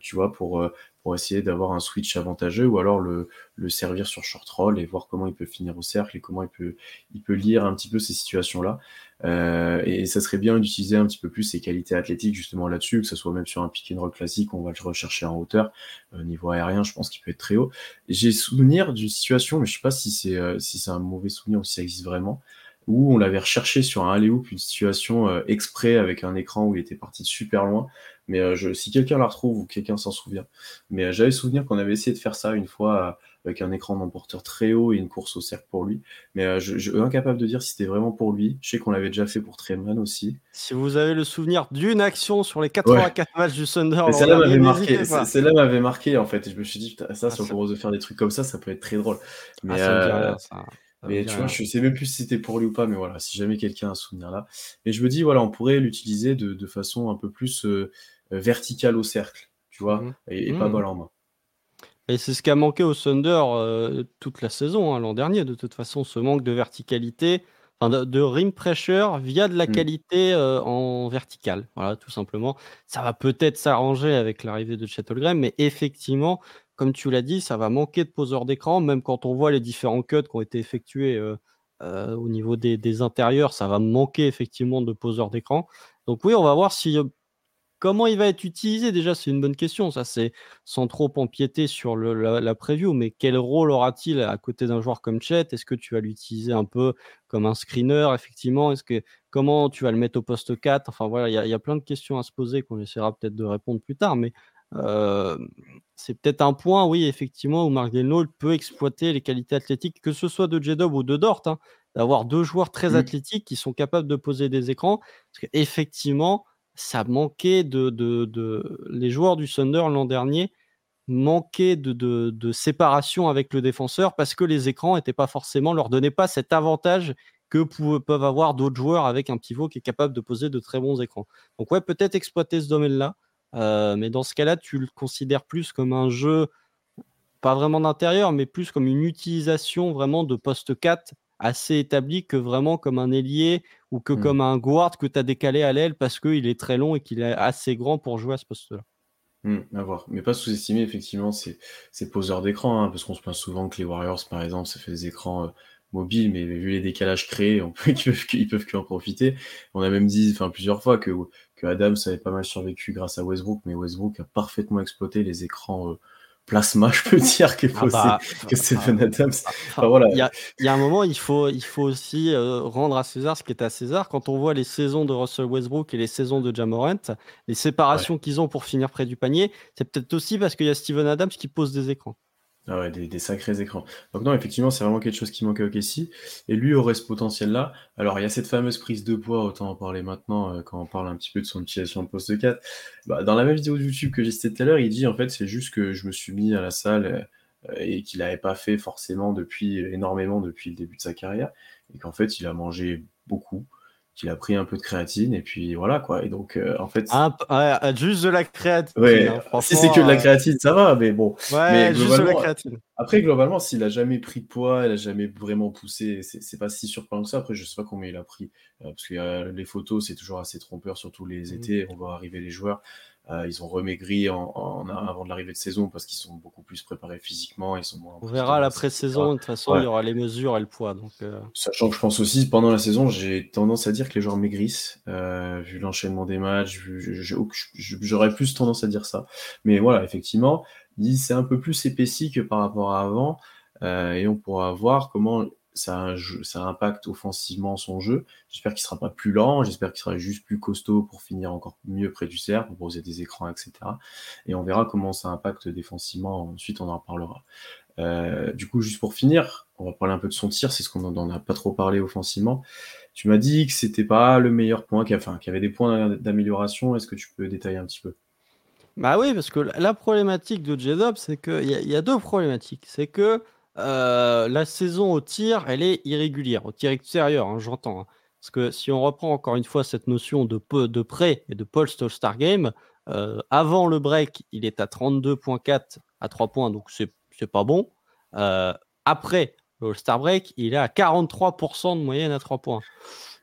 tu vois, pour, pour essayer d'avoir un switch avantageux ou alors le, le, servir sur short roll et voir comment il peut finir au cercle et comment il peut, il peut lire un petit peu ces situations-là. Euh, et ça serait bien d'utiliser un petit peu plus ses qualités athlétiques justement là-dessus, que ce soit même sur un pick and roll classique, on va le rechercher en hauteur. Euh, niveau aérien, je pense qu'il peut être très haut. J'ai souvenir d'une situation, mais je sais pas si c'est euh, si c'est un mauvais souvenir ou si ça existe vraiment, où on l'avait recherché sur un alley-oop, une situation euh, exprès avec un écran où il était parti super loin. Mais euh, je, si quelqu'un la retrouve ou quelqu'un s'en souvient, mais euh, j'avais souvenir qu'on avait essayé de faire ça une fois avec un écran d'emporteur très haut et une course au cercle pour lui. Mais je, suis incapable de dire si c'était vraiment pour lui. Je sais qu'on l'avait déjà fait pour Treman aussi. Si vous avez le souvenir d'une action sur les 84 matchs du Thunder, celle-là m'avait marqué. Celle-là m'avait marqué en fait. je me suis dit, ça, si on commence de faire des trucs comme ça, ça peut être très drôle. Mais ah, ça mais tu vois, je sais même plus si c'était pour lui ou pas, mais voilà, si jamais quelqu'un a un souvenir là. Mais je me dis, voilà, on pourrait l'utiliser de, de, façon un peu plus euh, verticale au cercle, tu vois, mmh et, pas mmh. balle en main. Et c'est ce qui a manqué au Thunder euh, toute la saison, hein, l'an dernier, de toute façon, ce manque de verticalité, enfin de, rim pressure via de la mmh. qualité euh, en verticale. Voilà, tout simplement. Ça va peut-être s'arranger avec l'arrivée de Chet mais effectivement, comme tu l'as dit, ça va manquer de poseurs d'écran, même quand on voit les différents cuts qui ont été effectués euh, euh, au niveau des, intérieurs, ça va manquer effectivement de poseurs d'écran. Donc oui, on va voir euh, comment il va être utilisé. Déjà, c'est une bonne question. Ça, c'est sans trop empiéter sur la, preview, mais quel rôle aura-t-il à côté d'un joueur comme Chet? Est-ce que tu vas l'utiliser un peu comme un screener, effectivement? Est-ce que comment tu vas le mettre au poste 4 Enfin voilà, il y, y, a plein de questions à se poser qu'on essaiera peut-être de répondre plus tard, mais c'est peut-être un point, oui, effectivement, où Mark Delno peut exploiter les qualités athlétiques, que ce soit de J-Dub ou de Dort, hein, d'avoir deux joueurs très mmh. athlétiques qui sont capables de poser des écrans. Parce qu'effectivement, ça manquait de, de, Les joueurs du Thunder l'an dernier manquaient de, de, séparation avec le défenseur parce que les écrans n'étaient pas forcément, leur donnaient pas cet avantage que peuvent avoir d'autres joueurs avec un pivot qui est capable de poser de très bons écrans. Donc ouais, peut-être exploiter ce domaine-là. Euh, mais dans ce cas-là, tu le considères plus comme un jeu, pas vraiment d'intérieur, mais plus comme une utilisation vraiment de poste 4 assez établi que vraiment comme un ailier ou que mmh. comme un guard que tu as décalé à l'aile parce qu'il est très long et qu'il est assez grand pour jouer à ce poste-là. Mmh, à voir. Mais pas sous-estimer effectivement ces, poseurs d'écran, hein, parce qu'on se plaint souvent que les Warriors, par exemple, ça fait des écrans euh, mobiles, mais vu les décalages créés, on peut, ils peuvent, qu'en profiter. On a même dit enfin, plusieurs fois que que Adams avait pas mal survécu grâce à Westbrook, mais Westbrook a parfaitement exploité les écrans euh, plasma, je peux dire, que, ah bah, que Stephen Adams. voilà. Il y, a un moment, il faut, il faut aussi euh, rendre à César ce qui est à César. Quand on voit les saisons de Russell Westbrook et les saisons de Jamorant, les séparations qu'ils ont pour finir près du panier, c'est peut-être aussi parce qu'il y a Steven Adams qui pose des écrans. Ah ouais, des, sacrés écrans. Donc non, effectivement, c'est vraiment quelque chose qui manque à OKC. Et lui aurait ce potentiel-là. Alors, il y a cette fameuse prise de poids, autant en parler maintenant, euh, quand on parle un petit peu de son utilisation de poste 4. Bah, dans la même vidéo YouTube que j'ai cité tout à l'heure, il dit, en fait, c'est juste que je me suis mis à la salle euh, et qu'il n'avait pas fait forcément depuis, énormément depuis le début de sa carrière. Et qu'en fait, il a mangé beaucoup qu'il a pris un peu de créatine et puis voilà quoi. Et donc euh, en fait. juste de la créatine. Ouais, hein, si c'est que de la euh, créatine, ça va, mais bon. Ouais, juste de la créatine. Après, globalement, s'il a jamais pris de poids, il a jamais vraiment poussé, c'est pas si surprenant que ça. Après, je sais pas combien il a pris, euh, parce que les photos, c'est toujours assez trompeur, surtout les mmh. étés, on voit arriver les joueurs. Euh, ils ont remaigri en, avant de l'arrivée de saison parce qu'ils sont beaucoup plus préparés physiquement. Ils sont On verra la pré-saison. De toute façon, il y aura les mesures et le poids. Donc, euh. Sachant que je pense aussi, pendant la saison, j'ai tendance à dire que les joueurs maigrissent, euh, vu l'enchaînement des matchs. J'aurais plus tendance à dire ça. Mais voilà, effectivement, c'est un peu plus épaissi que par rapport à avant. et on pourra voir comment ça, impacte offensivement son jeu. J'espère qu'il sera pas plus lent, j'espère qu'il sera juste plus costaud pour finir encore mieux près du cerf, pour poser des écrans, etc. Et on verra comment ça impacte défensivement. Ensuite, on en reparlera. Euh, du coup, juste pour finir, on va parler un peu de son tir, c'est ce qu'on n'en a pas trop parlé offensivement. Tu m'as dit que c'était pas le meilleur point, qu'il y avait des points d'amélioration. Est-ce que tu peux détailler un petit peu? Bah oui, parce que la problématique de J-Dub, c'est qu'il y, y, a deux problématiques. C'est que euh, la saison au tir, elle est irrégulière, au tir extérieur, hein, j'entends. Hein. Parce que si on reprend encore une fois cette notion de, de prêt et de post All-Star Game, euh, avant le break, il est à 32,4 à 3 points, donc c'est pas bon. Euh, après le All-Star Break, il est à 43% de moyenne à 3 points.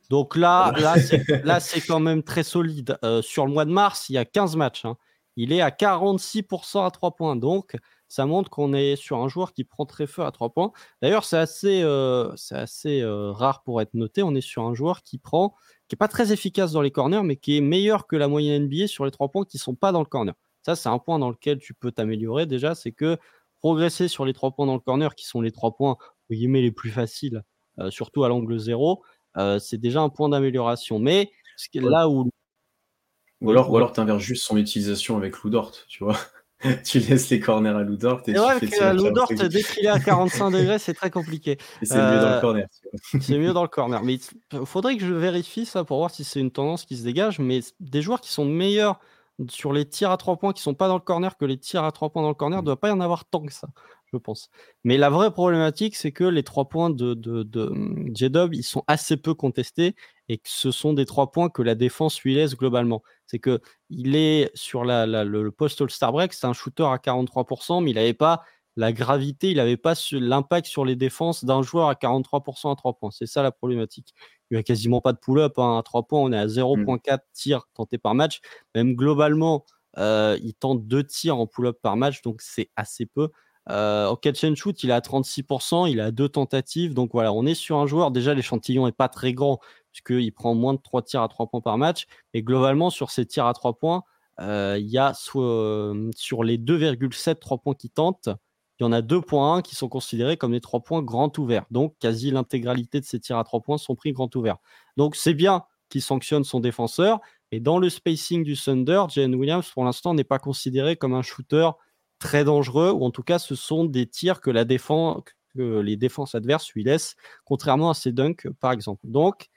Donc là, là c'est quand même très solide. sur le mois de mars, il y a 15 matchs. Hein. Il est à 46% à 3 points. Donc, ça montre qu'on est sur un joueur qui prend très feu à 3 points. D'ailleurs, c'est assez, euh, assez euh, rare pour être noté. On est sur un joueur qui prend, qui n'est pas très efficace dans les corners, mais qui est meilleur que la moyenne NBA sur les 3 points qui ne sont pas dans le corner. Ça, c'est un point dans lequel tu peux t'améliorer déjà, c'est que progresser sur les 3 points dans le corner, qui sont les 3 points guillemets, les plus faciles, euh, surtout à l'angle 0, c'est déjà un point d'amélioration. Mais là où. Ou alors, ou alors tu inverses juste son utilisation avec Lou Dort, tu vois. tu laisses les corners à Ludort. C'est vrai que Ludort, dès qu'il est à 45 degrés, c'est très compliqué. c'est mieux dans le euh, corner. c'est mieux dans le corner. Mais il faudrait que je vérifie ça pour voir si c'est une tendance qui se dégage. Mais des joueurs qui sont meilleurs sur les tirs à 3 points qui sont pas dans le corner que les tirs à 3 points dans le corner, il ne doit pas y en avoir tant que ça, je pense. Mais la vraie problématique, c'est que les 3 points de, de, de J-Dub, ils sont assez peu contestés et que ce sont des 3 points que la défense lui laisse globalement. C'est que il est sur la, le, post All-Star Break, c'est un shooter à 43%, mais il n'avait pas la gravité, il n'avait pas l'impact sur les défenses d'un joueur à 43% à 3 points. C'est ça la problématique. Il n'y a quasiment pas de pull-up hein. à 3 points. On est à 0.4 mmh. tirs tentés par match. Même globalement, euh, il tente 2 tirs en pull-up par match, donc c'est assez peu. Euh, au catch and shoot, il est à 36%, il a deux tentatives. Donc voilà, on est sur un joueur. Déjà, l'échantillon n'est pas très grand, puisqu'il prend moins de 3 tirs à 3 points par match. Et globalement, sur ces tirs à 3 points, euh, il y a sur les 2,7 3 points qu'il tente, il y en a 2.1 qui sont considérés comme des 3 points grand ouverts. Donc, quasi l'intégralité de ces tirs à 3 points sont pris grand ouvert. Donc, c'est bien qu'il sanctionne son défenseur. Et dans le spacing du Thunder, Jalen Williams, pour l'instant, n'est pas considéré comme un shooter très dangereux, ou en tout cas, ce sont des tirs que, la défense, les défenses adverses lui laissent, contrairement à ses dunks, par exemple. Donc,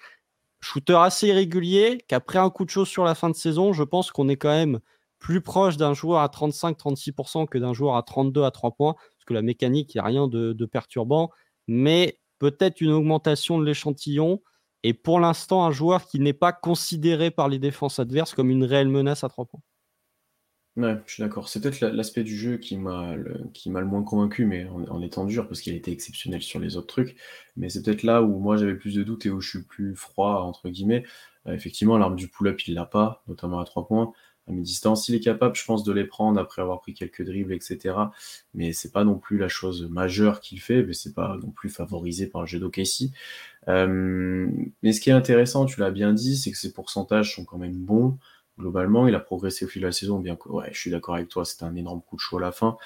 shooter assez irrégulier, qu'après un coup de chaud sur la fin de saison, je pense qu'on est quand même plus proche d'un joueur à 35-36% que d'un joueur à 32 à 3 points que la mécanique, il n'y a rien de, perturbant, mais peut-être une augmentation de l'échantillon. Et pour l'instant, un joueur qui n'est pas considéré par les défenses adverses comme une réelle menace à trois points. Ouais, je suis d'accord. C'est peut-être l'aspect du jeu qui m'a le, qui m'a le moins convaincu, mais en, étant dur, parce qu'il était exceptionnel sur les autres trucs. Mais c'est peut-être là où moi j'avais plus de doutes et où je suis plus froid, entre guillemets. Euh, effectivement, l'arme du pull-up, il l'a pas, notamment à trois points à mi-distance. Il est capable, je pense, de les prendre après avoir pris quelques dribbles, etc. Mais c'est pas non plus la chose majeure qu'il fait, mais c'est pas non plus favorisé par le jeu d'OKC. Euh, mais ce qui est intéressant, tu l'as bien dit, c'est que ses pourcentages sont quand même bons. Globalement, il a progressé au fil de la saison, bien que, ouais, je suis d'accord avec toi, c'était un énorme coup de chaud à la fin.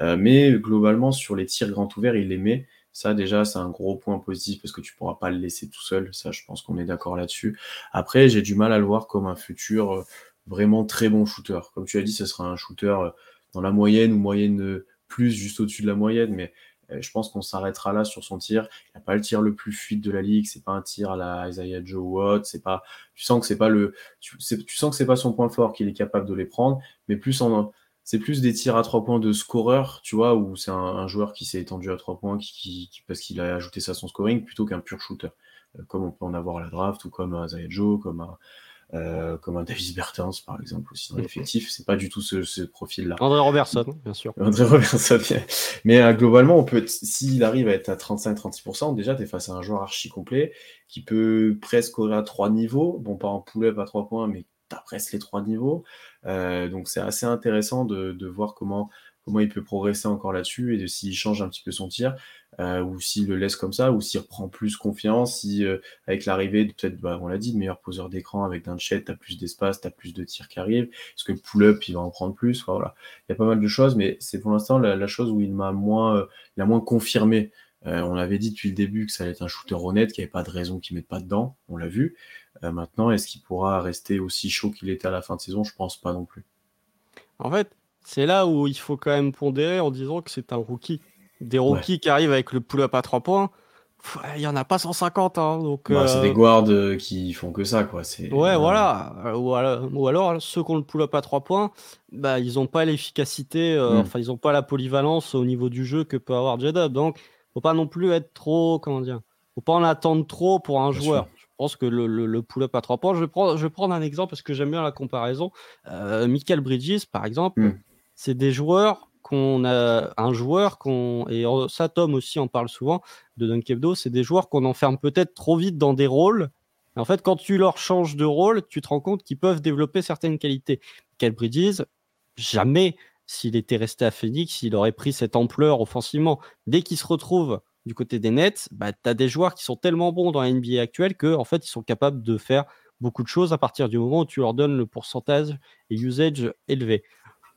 Euh, mais globalement, sur les tirs grands ouverts, il les met. Ça, déjà, c'est un gros point positif parce que tu pourras pas le laisser tout seul. Ça, je pense qu'on est d'accord là-dessus. Après, j'ai du mal à le voir comme un futur euh, vraiment très bon shooter. Comme tu as dit, ce sera un shooter euh, dans la moyenne ou moyenne euh, plus, juste au-dessus de la moyenne, mais euh, je pense qu'on s'arrêtera là sur son tir. Il n'a pas le tir le plus fluide de la ligue, c'est pas un tir à la Isaiah Joe Watt, c'est pas, tu sens que c'est pas le, tu, sens que c'est pas son point fort qu'il est capable de les prendre, mais plus en, c'est plus des tirs à trois points de scoreur, tu vois, où c'est un, joueur qui s'est étendu à trois points qui, parce qu'il a ajouté ça à son scoring plutôt qu'un pur shooter, comme on peut en avoir à la draft ou comme un Isaiah Joe, comme un, euh, comme un Davis Bertens par exemple aussi dans l'effectif. C'est pas du tout ce, profil-là. André Robertson, bien sûr. André Robertson, mais euh, globalement, on peut, s'il arrive à être à 35-36%, déjà tu es face à un joueur archi complet qui peut presque courir à trois niveaux. Bon, pas en pull-up à trois points, mais tu as presque les trois niveaux. donc c'est assez intéressant de, de voir comment comment il peut progresser encore là-dessus et de s'il change un petit peu son tir euh, ou s'il le laisse comme ça ou s'il reprend plus confiance si euh, avec l'arrivée de peut-être bah, on l'a dit de meilleurs poseurs d'écran avec d'un chat tu plus d'espace tu as plus de tirs qui arrivent est-ce que pull-up il va en prendre plus? Voilà. Il y a pas mal de choses mais c'est pour l'instant la, chose où il m'a moins euh, moins confirmé. On avait dit depuis le début que ça allait être un shooter honnête qu'il n'y avait pas de raison qu'il mette pas dedans on l'a vu. Maintenant est-ce qu'il pourra rester aussi chaud qu'il était à la fin de saison? Je pense pas non plus. En fait c'est là où il faut quand même pondérer en disant que c'est un rookie. Des rookies qui arrivent avec le pull-up à 3 points, il n'y en a pas 150. Hein, donc, bah, C'est des euh, guards euh, qui font que ça. Quoi. Ouais, voilà. Euh, ou alors, ceux qui ont le pull-up à 3 points, bah, ils n'ont pas l'efficacité, hmm. enfin, ils n'ont pas la polyvalence au niveau du jeu que peut avoir J-Dub. Donc, faut pas non plus être trop. Comment dire faut pas en attendre trop pour un joueur. Je pense que le, pull-up à 3 points, je vais, prendre, je vais prendre un exemple parce que j'aime bien la comparaison. Michael Bridges, par exemple, hmm c'est des joueurs qu'on a un joueur qu'on et ça Tom aussi en parle souvent de Dunkebdo, c'est des joueurs qu'on enferme peut-être trop vite dans des rôles. En fait, quand tu leur changes de rôle, tu te rends compte qu'ils peuvent développer certaines qualités. Michael Bridges, jamais s'il était resté à Phoenix, il aurait pris cette ampleur offensivement. Dès qu'il se retrouve du côté des Nets, bah, tu as des joueurs qui sont tellement bons dans la NBA actuelle que en fait, ils sont capables de faire beaucoup de choses à partir du moment où tu leur donnes le pourcentage et usage élevé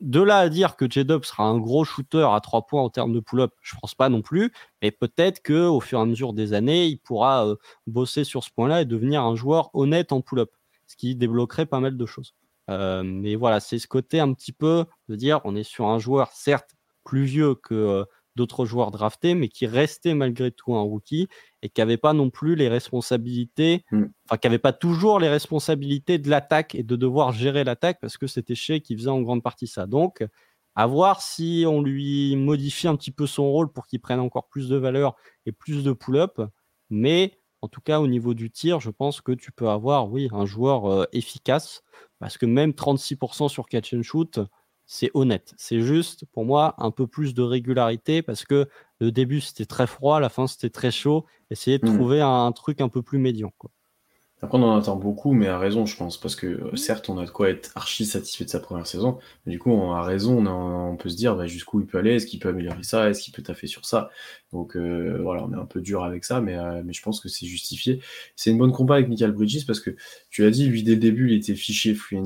de là à dire que J-Dub sera un gros shooter à trois points en termes de pull-up, je pense pas non plus. Mais peut-être que au fur et à mesure des années, il pourra euh, bosser sur ce point-là et devenir un joueur honnête en pull-up, ce qui débloquerait pas mal de choses. Euh, mais voilà, c'est ce côté un petit peu de dire on est sur un joueur certes plus vieux que euh, d'autres joueurs draftés, mais qui restait malgré tout un rookie et qui n'avait pas non plus les responsabilités, mm. enfin qui n'avait pas toujours les responsabilités de l'attaque et de devoir gérer l'attaque parce que c'était Shea qui faisait en grande partie ça. Donc, à voir si on lui modifie un petit peu son rôle pour qu'il prenne encore plus de valeur et plus de pull-up. Mais en tout cas, au niveau du tir, je pense que tu peux avoir, oui, un joueur euh, efficace parce que même 36% sur catch and shoot, c'est honnête. C'est juste, pour moi, un peu plus de régularité parce que le début c'était très froid, la fin c'était très chaud. Essayer de hmm. trouver un, truc un peu plus médian. Quoi. Après, on en attend beaucoup, mais à raison, je pense, parce que euh, certes, on a de quoi être archi satisfait de sa première saison, mais du coup, on a raison, on, peut se dire bah, jusqu'où il peut aller, est-ce qu'il peut améliorer ça, est-ce qu'il peut taffer sur ça. Donc euh, voilà, on est un peu dur avec ça, mais, euh, mais je pense que c'est justifié. C'est une bonne compa avec Michael Bridges parce que tu as dit, lui, dès le début, il était fiché free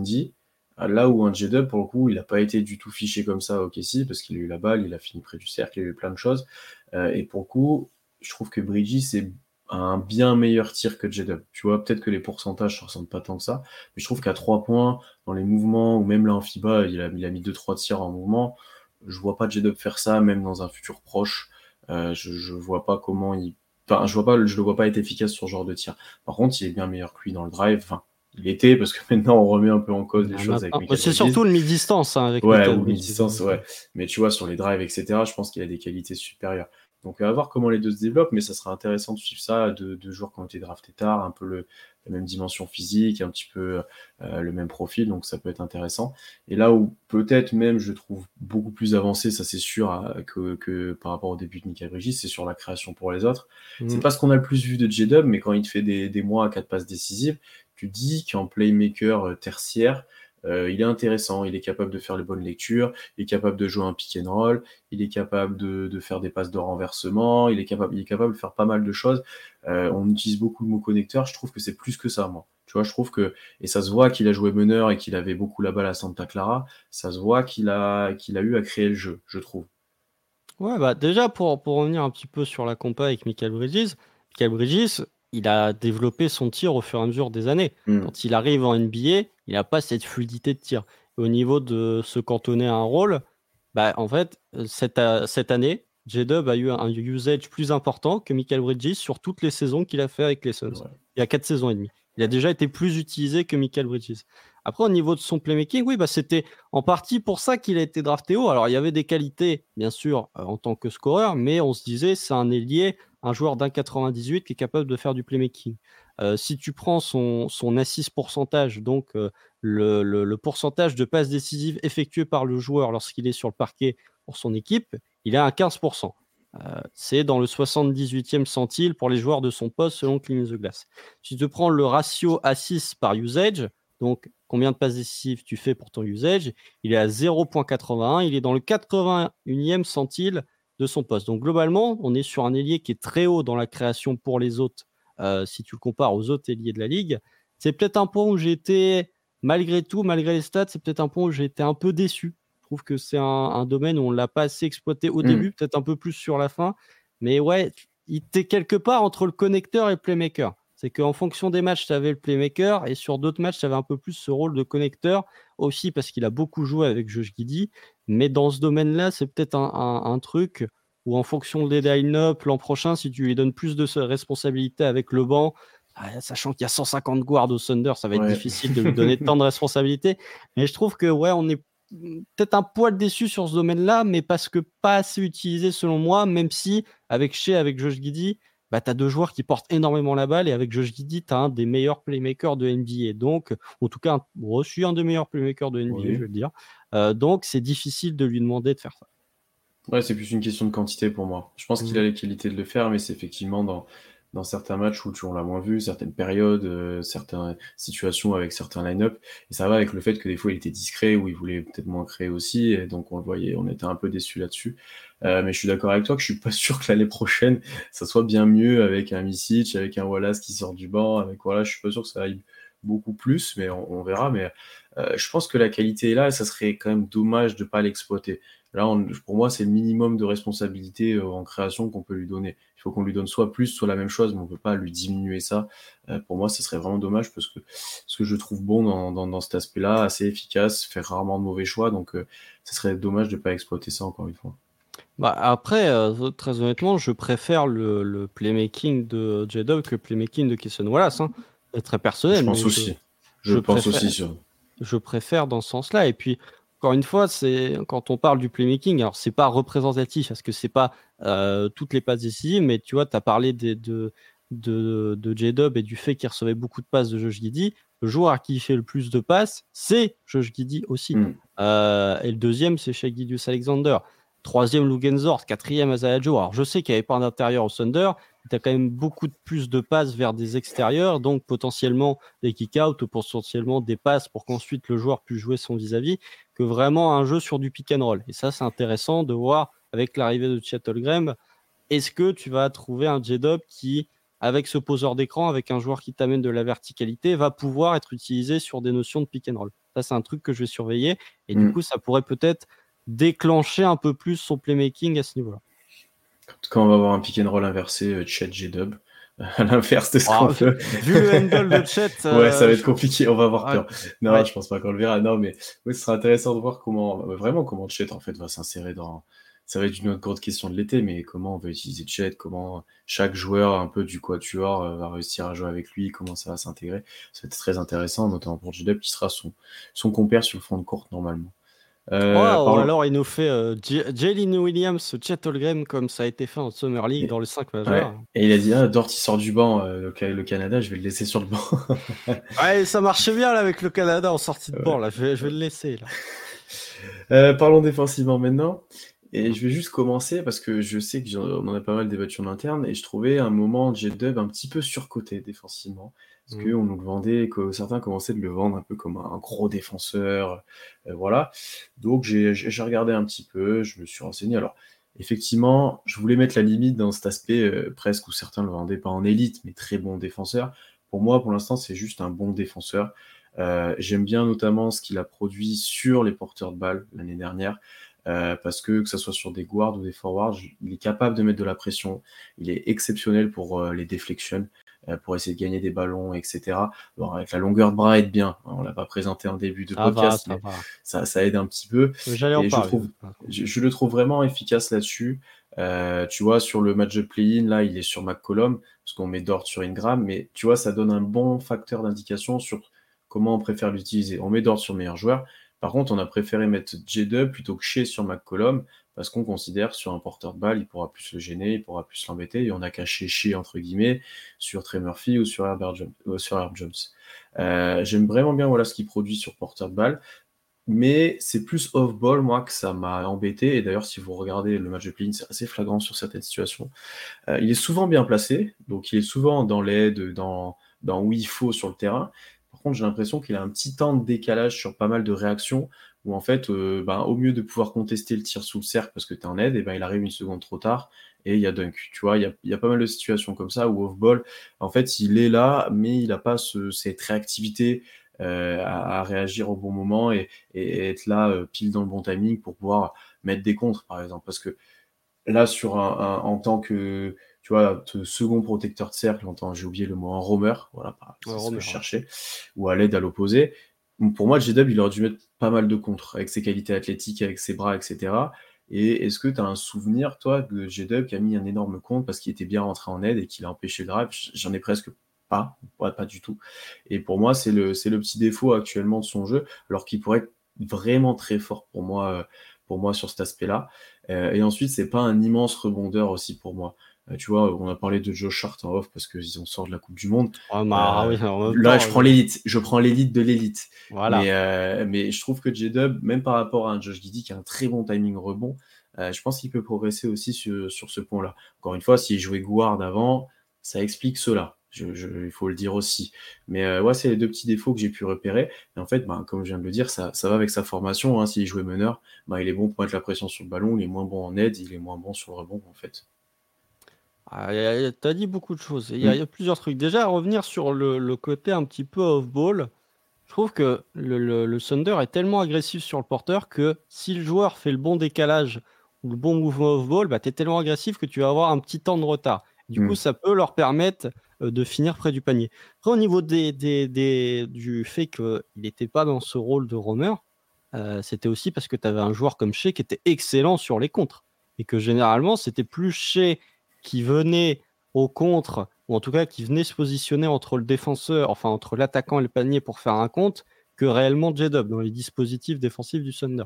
Là où un J-Dub, pour le coup, il n'a pas été du tout fiché comme ça au KC, parce qu'il a eu la balle, il a fini près du cercle, il a eu plein de choses. Euh, et pour le coup, je trouve que Bridgie, c'est un bien meilleur tir que J-Dub. Tu vois, peut-être que les pourcentages ne ressemblent pas tant que ça, mais je trouve qu'à 3 points, dans les mouvements, ou même là en FIBA, il a, il a mis 2-3 tirs en mouvement. Je vois pas J-Dub faire ça, même dans un futur proche. Euh, je, je vois pas comment il. Enfin, je vois pas, je le vois pas être efficace sur ce genre de tir. Par contre, il est bien meilleur que lui dans le drive. Enfin, il était, parce que maintenant on remet un peu en cause des choses avec C'est surtout le mi-distance. Hein, avec ouais, le mi-distance, ouais. Mais tu vois, sur les drives, etc., je pense qu'il a des qualités supérieures. Donc à voir comment les deux se développent, mais ça sera intéressant de suivre ça. Deux, deux joueurs qui ont été draftés tard, un peu le, la même dimension physique, un petit peu euh, le même profil, donc ça peut être intéressant. Et là où peut-être même je trouve beaucoup plus avancé, ça c'est sûr, que, que, par rapport au début de Mika Brigitte, c'est sur la création pour les autres. Mmh. C'est pas ce qu'on a le plus vu de J-Dub, mais quand il fait des, des mois à quatre passes décisives, tu dis qu'en playmaker euh, tertiaire, euh, il est intéressant, il est capable de faire les bonnes lectures, il est capable de jouer un pick and roll, il est capable de, faire des passes de renversement, il est capable, de faire pas mal de choses. Euh, on utilise beaucoup le mot connecteur, je trouve que c'est plus que ça, moi. Tu vois, je trouve que, et ça se voit qu'il a joué meneur et qu'il avait beaucoup la balle à Santa Clara, ça se voit qu'il a, qu'il a eu à créer le jeu, je trouve. Ouais, bah déjà, pour, pour revenir un petit peu sur la compa avec Michael Bridges, Michael Bridges, il a développé son tir au fur et à mesure des années. Hmm. Quand il arrive en NBA, il n'a pas cette fluidité de tir. au niveau de se cantonner à un rôle, bah, en fait, cette, euh, cette année, J-Dub a eu un usage plus important que Michael Bridges sur toutes les saisons qu'il a fait avec les Suns. Il y a quatre saisons et demie. Il a déjà été plus utilisé que Michael Bridges. Après, au niveau de son playmaking, oui, bah, c'était en partie pour ça qu'il a été drafté haut. Alors, il y avait des qualités, bien sûr, euh, en tant que scoreur, mais on se disait, c'est un ailier un joueur d'un 98 qui est capable de faire du playmaking. Euh, si tu prends son, son assist pourcentage, donc euh, le, pourcentage de passes décisives effectuées par le joueur lorsqu'il est sur le parquet pour son équipe, il est à 15%. Euh, c'est dans le 78e centile pour les joueurs de son poste selon Clean the Glass. Si tu prends le ratio assist par usage, Donc, combien de passes décisives tu fais pour ton usage? Il est à 0.81. Il est dans le 81e centile de son poste. Donc, globalement, on est sur un ailier qui est très haut dans la création pour les autres, euh, si tu le compares aux autres ailiers de la ligue. C'est peut-être un point où j'ai été, malgré tout, malgré les stats, c'est peut-être un point où j'ai été un peu déçu. Je trouve que c'est un, domaine où on ne l'a pas assez exploité au mmh. début, peut-être un peu plus sur la fin. Mais ouais, il était quelque part entre le connecteur et le playmaker. C'est qu'en fonction des matchs, tu avais le playmaker et sur d'autres matchs, tu avais un peu plus ce rôle de connecteur aussi parce qu'il a beaucoup joué avec Josh Giddy. Mais dans ce domaine-là, c'est peut-être un, truc où en fonction des line-up l'an prochain, si tu lui donnes plus de responsabilités avec le banc, ah, sachant qu'il y a 150 guards au Thunder, ça va être difficile de lui donner tant de responsabilités. Mais je trouve que ouais, on est peut-être un poil déçu sur ce domaine-là, mais parce que pas assez utilisé selon moi, même si avec Shea, avec Josh Giddy, bah, tu as deux joueurs qui portent énormément la balle et avec Josh Giddy, tu as un des meilleurs playmakers de NBA. Donc, en tout cas, reçu un des meilleurs playmakers de NBA, je veux dire. Euh, donc, c'est difficile de lui demander de faire ça. Ouais, c'est plus une question de quantité pour moi. Je pense qu'il mmh. a les qualités de le faire, mais c'est effectivement dans, dans certains matchs où tu, on l'a moins vu, certaines périodes, euh, certaines situations avec certains line-up. Et ça va avec le fait que des fois il était discret ou il voulait peut-être moins créer aussi. Et donc on le voyait, on était un peu déçus là-dessus. Euh, mais je suis d'accord avec toi que je suis pas sûr que l'année prochaine ça soit bien mieux avec un Misic, avec un Wallace qui sort du banc. Avec voilà, je suis pas sûr que ça aille beaucoup plus, mais on, verra. Mais euh, je pense que la qualité est là et ça serait quand même dommage de pas l'exploiter. Là, pour moi, c'est le minimum de responsabilité en création qu'on peut lui donner faut qu'on lui donne soit plus, soit la même chose, mais on ne peut pas lui diminuer ça. Euh, pour moi, ce serait vraiment dommage parce que ce que je trouve bon dans, cet aspect-là, assez efficace, fait rarement de mauvais choix, donc euh, ce serait dommage de ne pas exploiter ça encore une fois. Bah après, euh, très honnêtement, je préfère le, playmaking de J-Dub que le playmaking de Kisson Wallace. Hein. Très personnel. Je pense aussi. Je, pense aussi sur... Je préfère dans ce sens-là. Et puis, encore une fois, c'est quand on parle du playmaking, alors c'est pas représentatif parce que c'est pas euh, toutes les passes décisives, mais tu vois, tu as parlé de, de, de J-Dub et du fait qu'il recevait beaucoup de passes de Josh Giddy. Le joueur à qui il fait le plus de passes, c'est Josh Giddy aussi. Mm. Euh, et le deuxième, c'est Shea Alexander. Troisième, Lugenzort. Quatrième, Azayajo. Alors, je sais qu'il n'y avait pas d'intérieur au Thunder. Tu as quand même beaucoup de plus de passes vers des extérieurs, donc potentiellement des kick-out ou potentiellement des passes pour qu'ensuite le joueur puisse jouer son vis-à-vis, que vraiment un jeu sur du pick and roll. Et ça, c'est intéressant de voir avec l'arrivée de Chattelgram, est-ce que tu vas trouver un J-Dub qui, avec ce poseur d'écran, avec un joueur qui t'amène de la verticalité, va pouvoir être utilisé sur des notions de pick and roll? Ça, c'est un truc que je vais surveiller. Et du mm. coup, ça pourrait peut-être déclencher un peu plus son playmaking à ce niveau-là. Quand on va avoir un pick and roll inversé, euh, Chat J-Dub, à l'inverse de ce ah, qu'on veut. Vu le handle de chat. ouais, ça va être compliqué, on va avoir peur. Non, je pense pas qu'on le verra. Non, mais oui, ce sera intéressant de voir comment, vraiment comment chat en fait va s'insérer dans, ça va être une autre grande question de l'été, mais comment on va utiliser Chet, comment chaque joueur un peu du quatuor euh, va réussir à jouer avec lui, comment ça va s'intégrer. Ça va être très intéressant, notamment pour J-Dub qui sera son, son compère sur le fond de courte normalement. Euh, alors il nous fait euh, Jalen Williams, Chet comme ça a été fait en Summer League dans le 5 majeur. Et il a dit ah, Dort il sort du banc, euh, le, Canada, je vais le laisser sur le banc. ouais, ça marche bien là avec le Canada en sortie de banc, là. Je, vais, je vais le laisser. Là. parlons défensivement maintenant. Et je vais juste commencer parce que je sais qu'on en a pas mal débattu en interne et je trouvais un moment J-Dub un petit peu surcoté défensivement. Parce mmh. qu'on nous le vendait, que certains commençaient de le vendre un peu comme un gros défenseur. Euh, voilà. Donc j'ai regardé un petit peu, je me suis renseigné. Alors, effectivement, je voulais mettre la limite dans cet aspect euh, presque où certains le vendaient pas en élite, mais très bon défenseur. Pour moi, pour l'instant, c'est juste un bon défenseur. Euh, j'aime bien notamment ce qu'il a produit sur les porteurs de balles l'année dernière. Euh, parce que que ce soit sur des guards ou des forwards, il est capable de mettre de la pression. Il est exceptionnel pour euh, les deflections, euh, pour essayer de gagner des ballons, etc. Bon, avec la longueur de bras, aide bien. On l'a pas présenté en début de podcast, mais ça, ça, aide un petit peu. J'allais en parler. Je, je, le trouve vraiment efficace là-dessus. tu vois, sur le match de play-in, là, il est sur McCollum, parce qu'on met Dort sur Ingram, mais tu vois, ça donne un bon facteur d'indication sur comment on préfère l'utiliser. On met Dort sur meilleur joueur, par contre, on a préféré mettre J-Dub plutôt que chez sur McCollum parce qu'on considère sur un porteur de balle, il pourra plus le gêner, il pourra plus l'embêter, et on a caché chez entre guillemets sur Trey Murphy ou sur Herbert Jones. Euh. Euh, j'aime vraiment bien voilà, ce qu'il produit sur porteur de balle, mais c'est plus off-ball, moi, que ça m'a embêté. Et d'ailleurs, si vous regardez le match de play c'est assez flagrant sur certaines situations. Euh, il est souvent bien placé, donc il est souvent dans l'aide, dans, dans où il faut sur le terrain. Par contre, j'ai l'impression qu'il a un petit temps de décalage sur pas mal de réactions où en fait, euh, ben, au mieux de pouvoir contester le tir sous le cercle parce que tu es en aide, et ben, il arrive une seconde trop tard et il y a dunk. Tu vois, il y a, pas mal de situations comme ça où off-ball, en fait, il est là, mais il n'a pas cette réactivité euh, à, réagir au bon moment et, être là euh, pile dans le bon timing pour pouvoir mettre des contres, par exemple. Parce que là, sur un, en tant que tu vois, second protecteur de cercle, j'ai oublié le mot, un roamer, voilà, c'est ce que je cherchais, ou à l'aide à l'opposé pour moi, J-Dub, il aurait dû mettre pas mal de contre avec ses qualités athlétiques, avec ses bras, etc. Et est-ce que tu as un souvenir, toi, de J-Dub qui a mis un énorme contre parce qu'il était bien rentré en aide et qu'il a empêché le drive? J'en ai presque pas, pas du tout. Et pour moi, c'est le, le petit défaut actuellement de son jeu, alors qu'il pourrait être vraiment très fort pour moi, pour moi sur cet aspect-là. Euh, et ensuite, c'est pas un immense rebondeur aussi pour moi. Euh, tu vois, on a parlé de Joe Hart en off parce qu'ils ont sort de la Coupe du Monde. Ah, bah, euh, là, je prends l'élite. Je prends l'élite de l'élite. Voilà. Mais, euh, mais, je trouve que J-Dub, même par rapport à un Josh Giddy qui a un très bon timing rebond, je pense qu'il peut progresser aussi sur, sur ce point-là. Encore une fois, s'il jouait Guard avant, ça explique cela. Je, il faut le dire aussi. Mais ouais, c'est les deux petits défauts que j'ai pu repérer. Et en fait, bah, comme je viens de le dire, ça, ça va avec sa formation. Hein. S'il jouait meneur, bah, il est bon pour mettre la pression sur le ballon, il est moins bon en aide, il est moins bon sur le rebond, en fait. Ah, tu as dit beaucoup de choses. Il y, a, plusieurs trucs. Déjà, à revenir sur le, côté un petit peu off-ball, je trouve que le, le, Thunder est tellement agressif sur le porteur que si le joueur fait le bon décalage ou le bon mouvement off-ball, bah, tu es tellement agressif que tu vas avoir un petit temps de retard. Du coup, mm. ça peut leur permettre euh, de finir près du panier. Après, au niveau des, des, du fait qu'il n'était pas dans ce rôle de roamer, euh, c'était aussi parce que tu avais un joueur comme Shea qui était excellent sur les contres. Et que généralement, c'était plus Shea qui venait au contre, ou en tout cas qui venait se positionner entre le défenseur, enfin entre l'attaquant et le panier pour faire un compte, que réellement J-Dub dans les dispositifs défensifs du Thunder.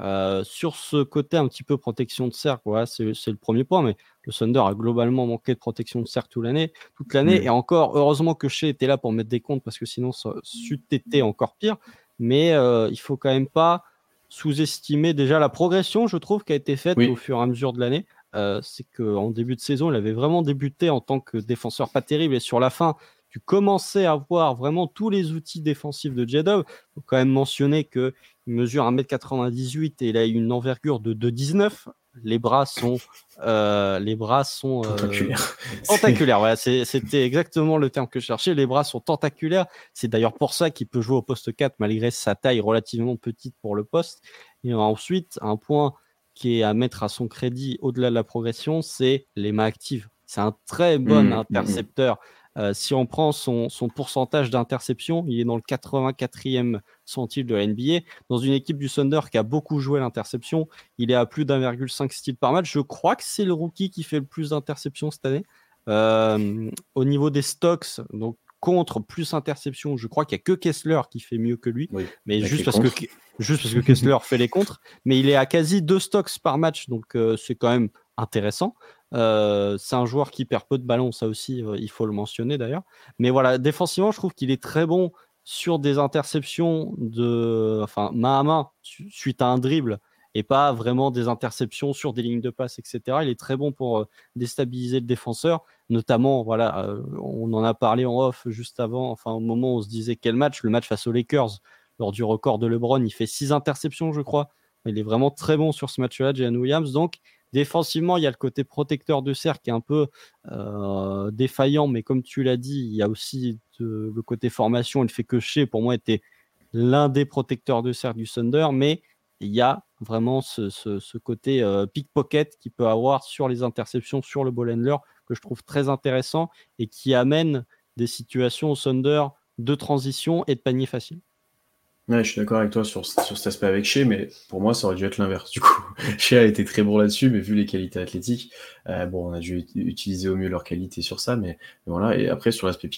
Euh, sur ce côté un petit peu protection de cercle, voilà, c'est le premier point, mais le Thunder a globalement manqué de protection de cercle toute l'année, toute l'année, et encore heureusement que Shea était là pour mettre des comptes parce que sinon ça eût été encore pire. Mais euh, il faut quand même pas sous-estimer déjà la progression, je trouve, qui a été faite au fur et à mesure de l'année. Euh, c'est qu'en début de saison, il avait vraiment débuté en tant que défenseur pas terrible et sur la fin, tu commençais à voir vraiment tous les outils défensifs de Jedov. Il faut quand même mentionner qu'il mesure 1m98 et il a une envergure de 2,19. Les bras sont, euh, les bras sont euh, tentaculaires. tentaculaires, c'était exactement le terme que je cherchais. Les bras sont tentaculaires. C'est d'ailleurs pour ça qu'il peut jouer au poste 4 malgré sa taille relativement petite pour le poste. Et ensuite, un point qui est à mettre à son crédit au-delà de la progression, c'est les mains actives. C'est un très bon mmh, mmh. intercepteur. Euh, si on prend son, pourcentage d'interception, il est dans le 84e centile de la NBA. Dans une équipe du Thunder qui a beaucoup joué l'interception, il est à plus d'1,5 style par match. Je crois que c'est le rookie qui fait le plus d'interceptions cette année. Euh, au niveau des stocks, donc contre plus interception, je crois qu'il n'y a que Kessler qui fait mieux que lui, mais juste parce que, juste parce que Kessler fait les contres. Mais il est à quasi deux stocks par match, donc euh, c'est quand même intéressant. Euh, c'est un joueur qui perd peu de ballons, ça aussi, euh, il faut le mentionner d'ailleurs. Mais voilà, défensivement, je trouve qu'il est très bon sur des interceptions de, enfin, main à main, suite à un dribble et pas vraiment des interceptions sur des lignes de passe, etc. Il est très bon pour euh, déstabiliser le défenseur, notamment, voilà, euh, on en a parlé en off juste avant, enfin au moment où on se disait quel match, le match face aux Lakers, lors du record de LeBron, il fait six interceptions, je crois. Il est vraiment très bon sur ce match-là, Jalen Williams. Donc, défensivement, il y a le côté protecteur de cercle qui est un peu euh, défaillant, mais comme tu l'as dit, il y a aussi le côté formation. Il fait que chez, pour moi, était l'un des protecteurs de cercle du Thunder, mais il y a vraiment ce, côté euh, pickpocket qu'il peut avoir sur les interceptions, sur le ball handler, que je trouve très intéressant et qui amène des situations au Thunder de transition et de panier facile. Ouais, je suis d'accord avec toi sur, sur cet aspect avec Shea, mais pour moi, ça aurait dû être l'inverse. Du coup, Shea a été très bon là-dessus, mais vu les qualités athlétiques, euh, bon, on a dû utiliser au mieux leurs qualités sur ça, mais, voilà. Et après, sur l'aspect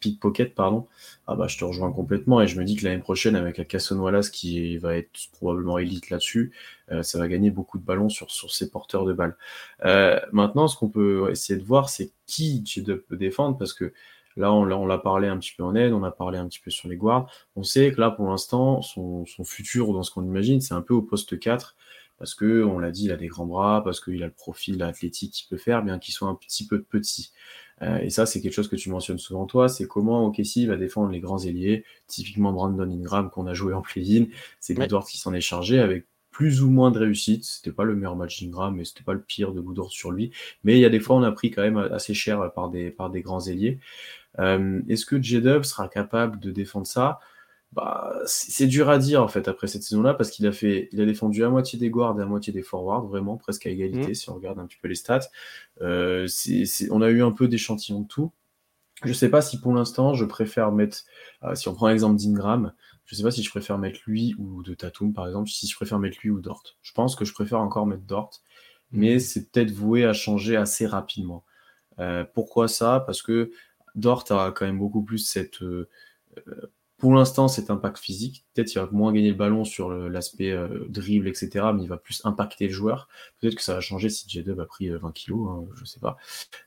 pickpocket, pardon, ah bah, je te rejoins complètement et je me dis que l'année prochaine, avec un Casson Wallace qui va être probablement élite là-dessus, euh, ça va gagner beaucoup de ballons sur, sur ses porteurs de balles. Euh, maintenant, ce qu'on peut essayer de voir, c'est qui j peut défendre, parce que Là, on, l'a parlé un petit peu en aide, on a parlé un petit peu sur les guards. On sait que là, pour l'instant, son, futur, dans ce qu'on imagine, c'est un peu au poste 4, parce que, on l'a dit, il a des grands bras, parce qu'il a le profil athlétique qu'il peut faire, bien qu'il soit un petit peu petit. Euh, et ça, c'est quelque chose que tu mentionnes souvent toi, c'est comment OKC va défendre les grands ailiers, typiquement Brandon Ingram qu'on a joué en play-in, c'est Goodort qui s'en est chargé avec plus ou moins de réussite. C'était pas le meilleur match d'Ingram, mais c'était pas le pire de Goodort sur lui. Mais il y a des fois, on a pris quand même assez cher par des, par des grands ailiers. Euh, est-ce que J-Dub sera capable de défendre ça? Bah, c'est dur à dire en fait après cette saison-là parce qu'il a fait, il a défendu à moitié des guards et à moitié des forwards, vraiment presque à égalité mmh. si on regarde un petit peu les stats. Euh, on a eu un peu d'échantillons de tout. Je sais pas si pour l'instant je préfère mettre, euh, si on prend l'exemple d'Ingram, je sais pas si je préfère mettre lui ou de Tatum par exemple, si je préfère mettre lui ou Dort. Je pense que je préfère encore mettre Dort, mais mmh. c'est peut-être voué à changer assez rapidement. Euh, pourquoi ça? Parce que Dort a quand même beaucoup plus cette pour l'instant, c'est impact physique. Peut-être qu'il va moins gagner le ballon sur l'aspect euh, dribble, etc. Mais il va plus impacter le joueur. Peut-être que ça va changer si J-Dub a pris 20 euh, kilos, hein, je sais pas.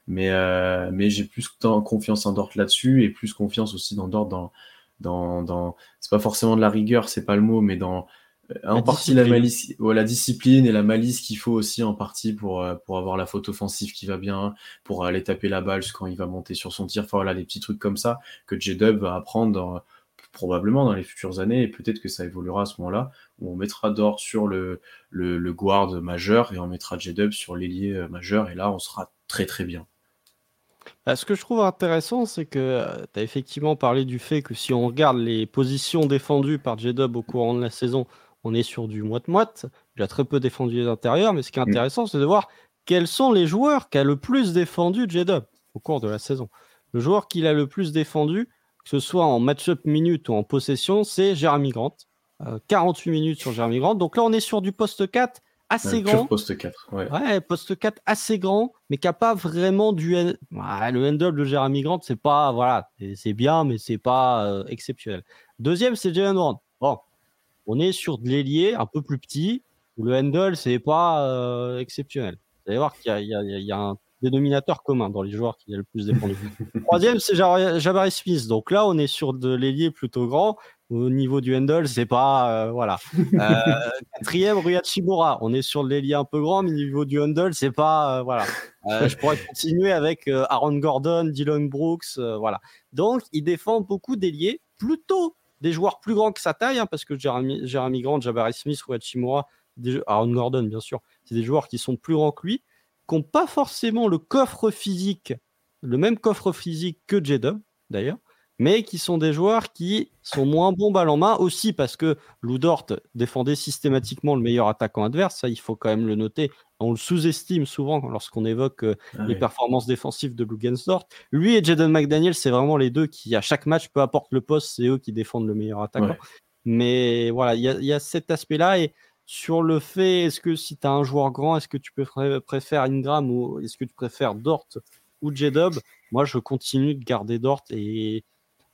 Mais, euh, mais j'ai plus confiance en Dort là-dessus et plus confiance aussi dans Dort dans, dans, dans... c'est pas forcément de la rigueur, c'est pas le mot, mais dans en partie la malice, la discipline et la malice qu'il faut aussi en partie pour, pour avoir la faute offensive qui va bien, pour aller taper la balle quand il va monter sur son tir. Enfin voilà, des petits trucs comme ça que J-Dub va apprendre dans, probablement dans les futures années, et peut-être que ça évoluera à ce moment-là, où on mettra Dort sur le, le, guard majeur et on mettra J-Dub sur l'ailier euh, majeur, et là on sera très très bien. Bah, ce que je trouve intéressant, c'est que euh, tu as effectivement parlé du fait que si on regarde les positions défendues par J-Dub au courant de la saison, on est sur du moite-moite. Il a très peu défendu les intérieurs, mais ce qui est mm. intéressant, c'est de voir quels sont les joueurs qui a le plus défendu J-Dub au cours de la saison. Le joueur qui a le plus défendu, que ce soit en match-up minute ou en possession, c'est Jeremy Grant. 48 euh, minutes sur Jeremy Grant. Donc là, on est sur du poste 4 assez grand. Poste 4, ouais. ouais. poste 4 assez grand, mais qui n'a pas vraiment du. le handle de Jeremy Grant, c'est pas. Voilà, c'est bien, mais c'est pas euh, exceptionnel. Deuxième, c'est Jalen Brown. Bon, on est sur de l'ailier un peu plus petit, où le handle, c'est pas euh, exceptionnel. Vous allez voir qu'il y, y, a un dénominateur commun dans les joueurs qui a le plus défendu. Troisième, c'est Jabari Smith. Donc là, on est sur de l'ailier plutôt grand. Au niveau du handle, c'est pas. Euh, voilà. Euh, quatrième, Rui Hachimura. On est sur de l'ailier un peu grand, mais au niveau du handle, c'est pas. Voilà. je pourrais continuer avec Aaron Gordon, Dylan Brooks. voilà. Donc, il défend beaucoup d'ailiers, plutôt des joueurs plus grands que sa taille, hein, parce que Jeremy, Jeremy Grant, Jabari Smith, Rui Hachimura, Aaron Gordon, bien sûr, c'est des joueurs qui sont plus grands que lui qui n'ont pas forcément le coffre physique, le même coffre physique que J-Dub, d'ailleurs, mais qui sont des joueurs qui sont moins bons balle en main aussi parce que Lou Dort défendait systématiquement le meilleur attaquant adverse, ça il faut quand même le noter. On le sous-estime souvent lorsqu'on évoque euh, ah les performances défensives de Lou Dort. Lui et Jaden McDaniel, c'est vraiment les deux qui, à chaque match, peu importe le poste, c'est eux qui défendent le meilleur attaquant. Mais voilà, il y, y, a cet aspect-là et sur le fait, est-ce que si tu as un joueur grand, est-ce que tu peux préférer Ingram ou est-ce que tu préfères Dort ou J-Dub Moi, je continue de garder Dort et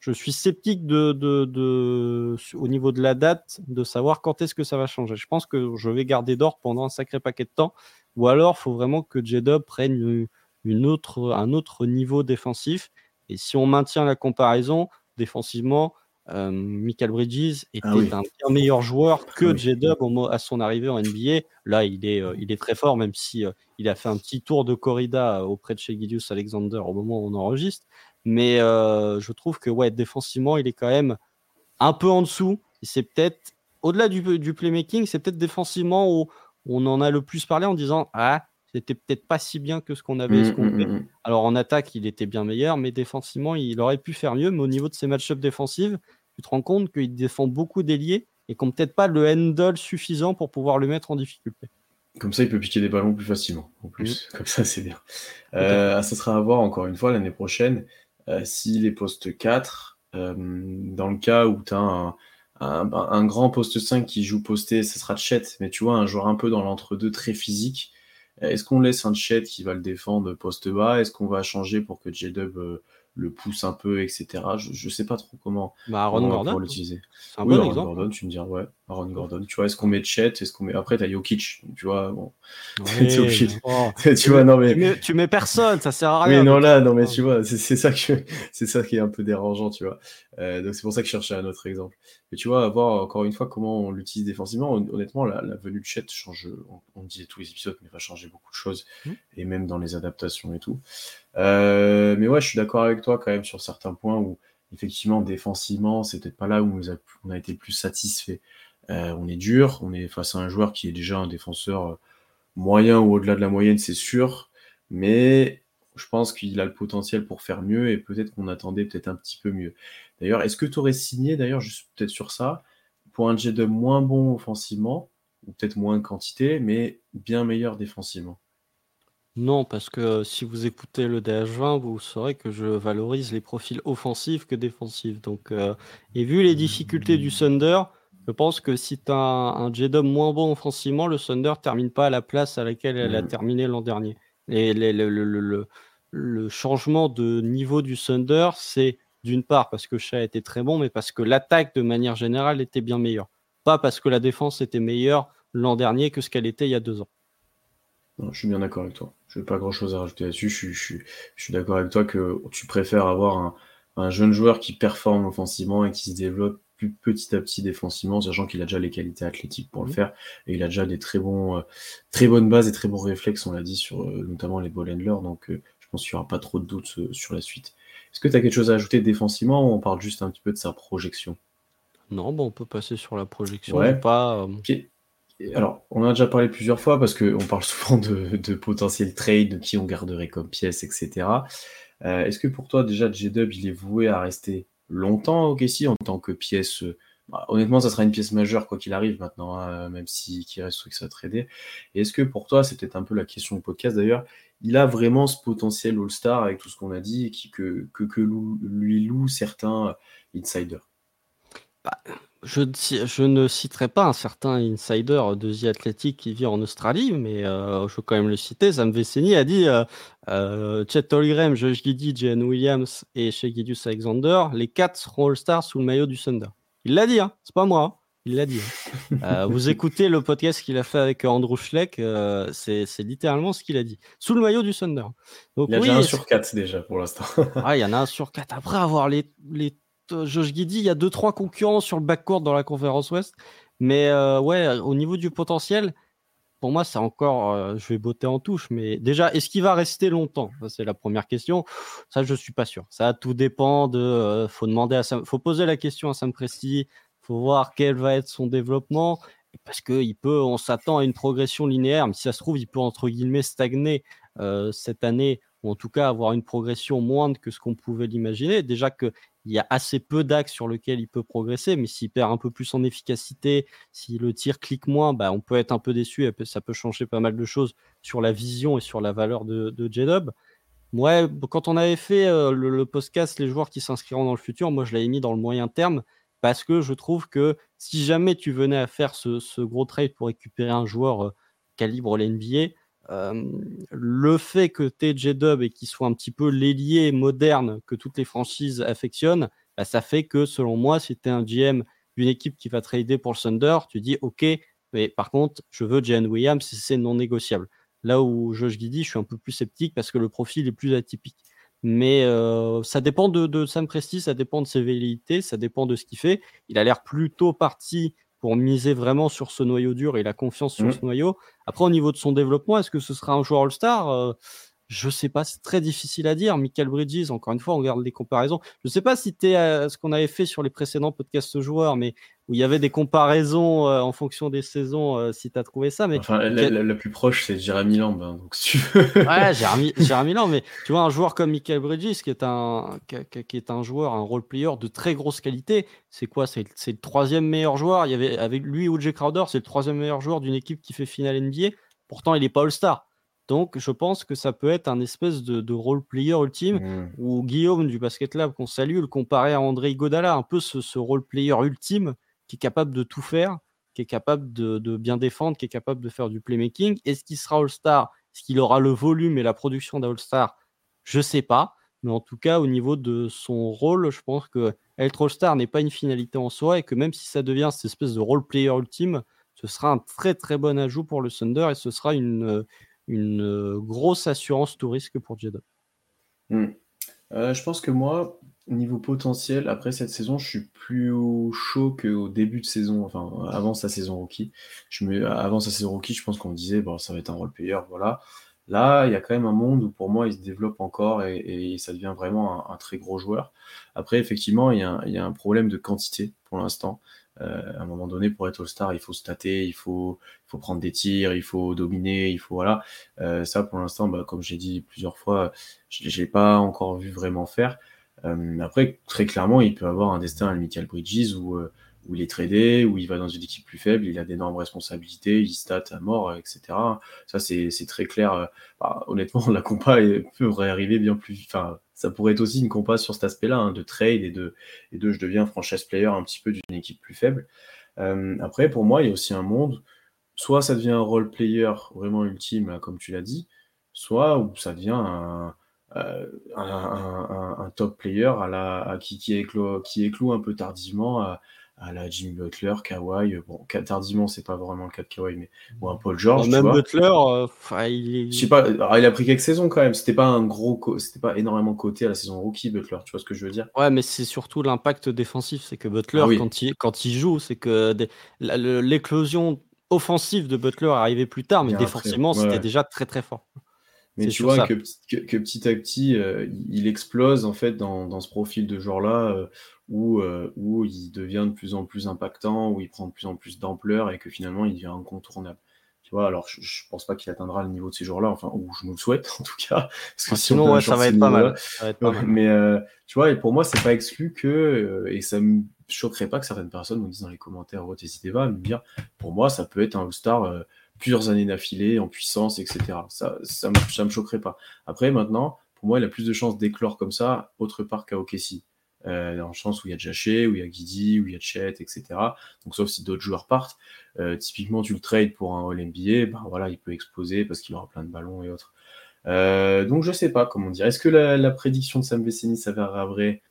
je suis sceptique de, de, au niveau de la date de savoir quand est-ce que ça va changer. Je pense que je vais garder Dort pendant un sacré paquet de temps ou alors il faut vraiment que J-Dub prenne une autre, un autre niveau défensif. Et si on maintient la comparaison défensivement, euh, Michael Bridges était ah un bien meilleur joueur que ah J-Dub à son arrivée en NBA. Là, il est, euh, il est très fort, même si euh, il a fait un petit tour de corrida auprès de chez Gideus Alexander au moment où on enregistre. Mais je trouve que ouais, défensivement, il est quand même un peu en dessous. C'est peut-être, au-delà du, du, playmaking, c'est peut-être défensivement où on en a le plus parlé en disant Ah, c'était peut-être pas si bien que ce qu'on avait mmh, mmh, mmh, Alors en attaque, il était bien meilleur, mais défensivement, il aurait pu faire mieux. Mais au niveau de ses match-ups défensifs, tu te rends compte qu'il défend beaucoup d'ailiers et qu'on peut-être pas le handle suffisant pour pouvoir le mettre en difficulté. Comme ça, il peut piquer des ballons plus facilement. En plus, comme ça, c'est bien. Euh, ça sera à voir encore une fois l'année prochaine euh, si les postes 4, euh, dans le cas où tu as un, un, grand poste 5 qui joue posté, ça sera Chet, mais tu vois, un joueur un peu dans l'entre-deux très physique est-ce qu'on laisse un Chet qui va le défendre poste bas? Est-ce qu'on va changer pour que J-Dub euh, le pousse un peu, etc. Je ne sais pas trop comment, bah, Aaron Gordon, l'utiliser. C'est un oui, bon Aaron exemple. Gordon, tu me dis, ouais. Aaron Gordon. Tu vois, est-ce qu'on met Chet Est-ce qu'on met après t'as Jokic Tu vois, bon. tu vois, non mais tu mets, personne, ça sert à rien. Oui, non là, non mais tu vois, c'est ça que c'est ça qui est un peu dérangeant, tu vois. Euh, donc c'est pour ça que je cherchais un autre exemple. Mais tu vois, voir encore une fois comment on l'utilise défensivement. Honnêtement, la, venue de Chet change. On, disait tous les épisodes, mais va changer beaucoup de choses mmh. et même dans les adaptations et tout. Euh, mais ouais, je suis d'accord avec toi quand même sur certains points où effectivement défensivement, c'est peut-être pas là où on a, on a été plus satisfait. Euh, on est dur, on est face à un joueur qui est déjà un défenseur euh, moyen ou au-delà de la moyenne, c'est sûr, mais je pense qu'il a le potentiel pour faire mieux et peut-être qu'on attendait peut-être un petit peu mieux. D'ailleurs, est-ce que tu aurais signé, d'ailleurs, juste peut-être sur ça, pour un jet de moins bon offensivement, ou peut-être moins de quantité, mais bien meilleur défensivement? Non, parce que si vous écoutez le DH20, vous saurez que je valorise les profils offensifs que défensifs. Donc, euh, et vu les difficultés du Thunder, je pense que si tu as un, J-Dub moins bon offensivement, le Thunder termine pas à la place à laquelle elle a mm. terminé l'an dernier. Et le, changement de niveau du Thunder, c'est d'une part parce que Shea était très bon, mais parce que l'attaque de manière générale était bien meilleure. Pas parce que la défense était meilleure l'an dernier que ce qu'elle était il y a deux ans. je suis bien d'accord avec toi. Je n'ai pas grand chose à rajouter là-dessus. Je, suis d'accord avec toi que tu préfères avoir un, un jeune joueur qui performe offensivement et qui se développe petit à petit défensivement, sachant qu'il a déjà les qualités athlétiques pour le mhm. faire et il a déjà des très bons, euh, très bonnes bases et très bons réflexes, on l'a dit sur euh, notamment les ball handlers. Donc, euh, je pense qu'il n'y aura pas trop de doutes sur la suite. Est-ce que tu as quelque chose à ajouter défensivement ou on parle juste un petit peu de sa projection? Non, bon, on peut passer sur la projection. Ouais. Pas, Alors, on en a déjà parlé plusieurs fois parce qu'on parle souvent de, de potentiel trade, de qui on garderait comme pièce, etc. Est-ce que pour toi, déjà, J-Dub, il est voué à rester longtemps au KC en tant que pièce. Euh, bah, honnêtement, ça sera une pièce majeure quoi qu'il arrive maintenant, hein, même si qui reste que ça trader. Et est-ce que pour toi, c'est peut-être un peu la question du podcast d'ailleurs, il a vraiment ce potentiel All-Star avec tout ce qu'on a dit et qui, que, que, que lui loue certains insiders? Bah, je, je, ne citerai pas un certain insider de The Athletic qui vit en Australie, mais euh, je veux quand même le citer. Sam Veceni a dit euh, euh, Chet Tolligrem, Josh Giddy, Jen Williams et Shea Alexander, les quatre seront All-Stars sous le maillot du Thunder. Il l'a dit, hein, c'est pas moi. Hein. Il l'a dit. Hein. Vous écoutez le podcast qu'il a fait avec Andrew Schleck, c'est littéralement ce qu'il a dit. Sous le maillot du Thunder. Donc, il y a déjà un sur quatre déjà pour l'instant. ah, il y en a un sur quatre. Après avoir les, les Josh Giddy, il y a deux trois concurrents sur le backcourt dans la conférence Ouest. Mais euh, ouais, au niveau du potentiel, pour moi, c'est encore, euh, je vais botter en touche. Mais déjà, est-ce qu'il va rester longtemps? C'est la première question. Ça, je suis pas sûr. Ça, tout dépend de. faut demander à faut poser la question à Sam Presti. Faut voir quel va être son développement parce qu'il peut, on s'attend à une progression linéaire, mais si ça se trouve, il peut entre guillemets stagner cette année, ou en tout cas avoir une progression moindre que ce qu'on pouvait l'imaginer. Déjà que il y a assez peu d'axes sur lesquels il peut progresser, mais s'il perd un peu plus en efficacité, si le tir clique moins, bah, on peut être un peu déçu et ça peut changer pas mal de choses sur la vision et sur la valeur de, de J-Dub. Moi, quand on avait fait euh, le, podcast Les joueurs qui s'inscriront dans le futur, moi je l'avais mis dans le moyen terme parce que je trouve que si jamais tu venais à faire ce, gros trade pour récupérer un joueur euh, calibre l'NBA, le fait que tu J-Dub et qu'il soit un petit peu l'ailier moderne que toutes les franchises affectionnent, bah, ça fait que selon moi, si tu es un GM d'une équipe qui va trader pour le Thunder, tu dis OK, mais par contre, je veux Jalen Williams si c'est non négociable. Là où Josh Giddy, je suis un peu plus sceptique parce que le profil est plus atypique. Mais ça dépend de, de, Sam Presti, ça dépend de ses velléités, ça dépend de ce qu'il fait. Il a l'air plutôt parti pour miser vraiment sur ce noyau dur et la confiance sur mmh. ce noyau. Après, au niveau de son développement, est-ce que ce sera un joueur All-Star? Euh, Je ne sais pas, c'est très difficile à dire. Michael Bridges, encore une fois, on regarde les comparaisons. Je ne sais pas si tu es à ce qu'on avait fait sur les précédents podcasts joueurs, mais où il y avait des comparaisons euh, en fonction des saisons, euh, si tu as trouvé ça. Mais enfin, la, plus proche, c'est Jeremy Lamb. Hein, donc si ouais, Jeremy Lamb, mais tu vois, un joueur comme Michael Bridges, qui est un, qui, est un joueur, un role player de très grosse qualité, c'est quoi? C'est le troisième meilleur joueur. Il y avait, avec lui, O.J. Crowder, c'est le troisième meilleur joueur d'une équipe qui fait finale NBA. Pourtant, il n'est pas All-Star. Donc, je pense que ça peut être un espèce de, role player ultime mmh. où Guillaume du Basket Lab, qu'on salue, le comparait à André Godala, un peu ce, ce role player ultime capable de tout faire, qui est capable de, bien défendre, qui est capable de faire du playmaking. Est-ce qu'il sera All-Star? Est-ce qu'il aura le volume et la production d'All-Star Je ne sais pas. Mais en tout cas, au niveau de son rôle, je pense que être All-Star n'est pas une finalité en soi et que même si ça devient cette espèce de role-player ultime, ce sera un très très bon ajout pour le Thunder et ce sera une, grosse assurance tout risque pour j hmm. je pense que moi, niveau potentiel, après cette saison, je suis plus chaud qu'au début de saison, enfin avant sa saison rookie. Je me, avant sa saison rookie, je pense qu'on disait bon, ça va être un role player, voilà. Là, il y a quand même un monde où pour moi, il se développe encore et, ça devient vraiment un, très gros joueur. Après, effectivement, il y, a un, problème de quantité pour l'instant. Euh, à un moment donné, pour être All-Star, il faut stater, il faut, il faut prendre des tirs, il faut dominer, il faut voilà. Euh, ça, pour l'instant, bah, comme j'ai dit plusieurs fois, je l'ai pas encore vu vraiment faire. Euh, après, très clairement, il peut avoir un destin à Michael Bridges où où il est tradé, où il va dans une équipe plus faible, il a d'énormes responsabilités, il stat à mort, etc. Ça, c'est très clair. Bah, honnêtement, la compa pourrait arriver bien plus. Enfin, ça pourrait être aussi une compa sur cet aspect-là, hein, de trade et de, et de je deviens franchise player un petit peu d'une équipe plus faible. Euh, après, pour moi, il y a aussi un monde, soit ça devient un role player vraiment ultime, comme tu l'as dit, soit ça devient un, euh, un, top player à la, qui, qui, éclot, qui éclot un peu tardivement à, à la Jimmy Butler, Kawhi. Bon, tardivement, c'est pas vraiment le cas de Kawhi, mais bon, un Paul George. même Butler, euh, il... Je sais pas, il a pris quelques saisons quand même. C'était pas un gros, c'était pas énormément coté à la saison rookie Butler. Tu vois ce que je veux dire? Ouais, mais c'est surtout l'impact défensif. C'est que Butler, ah quand, il, quand il joue, c'est que l'éclosion offensive de Butler arrivait plus tard, mais défensivement, c'était déjà très très fort. Mais tu vois que, que, petit à petit, euh, il explose en fait dans, dans ce profil de joueur-là où, euh, où il devient de plus en plus impactant, où il prend de plus en plus d'ampleur et que finalement il devient incontournable. Tu vois, alors je, je pense pas qu'il atteindra le niveau de ces joueurs-là, enfin, ou je nous le souhaite en tout cas. Parce que sinon, ça, va être pas mal. Mais euh, tu vois, et pour moi, c'est pas exclu que, euh, et ça me choquerait pas que certaines personnes nous disent dans les commentaires, oh, n'hésitez pas à me dire, pour moi, ça peut être un All-Star plusieurs années d'affilée, en puissance, etc. Ça, ça, me, ça me choquerait pas. Après, maintenant, pour moi, il a plus de chances d'éclore comme ça, autre part qu'à OKC euh, dans le sens où il y a Jaché, où il y a Guidi, où il y a Chet, etc. Donc sauf si d'autres joueurs partent. Euh, typiquement, tu le trades pour un All-NBA, ben voilà, il peut exploser parce qu'il aura plein de ballons et autres. Euh, donc je sais pas comment dire. Est-ce que la, prédiction de Sam Vecini s'avérera vraie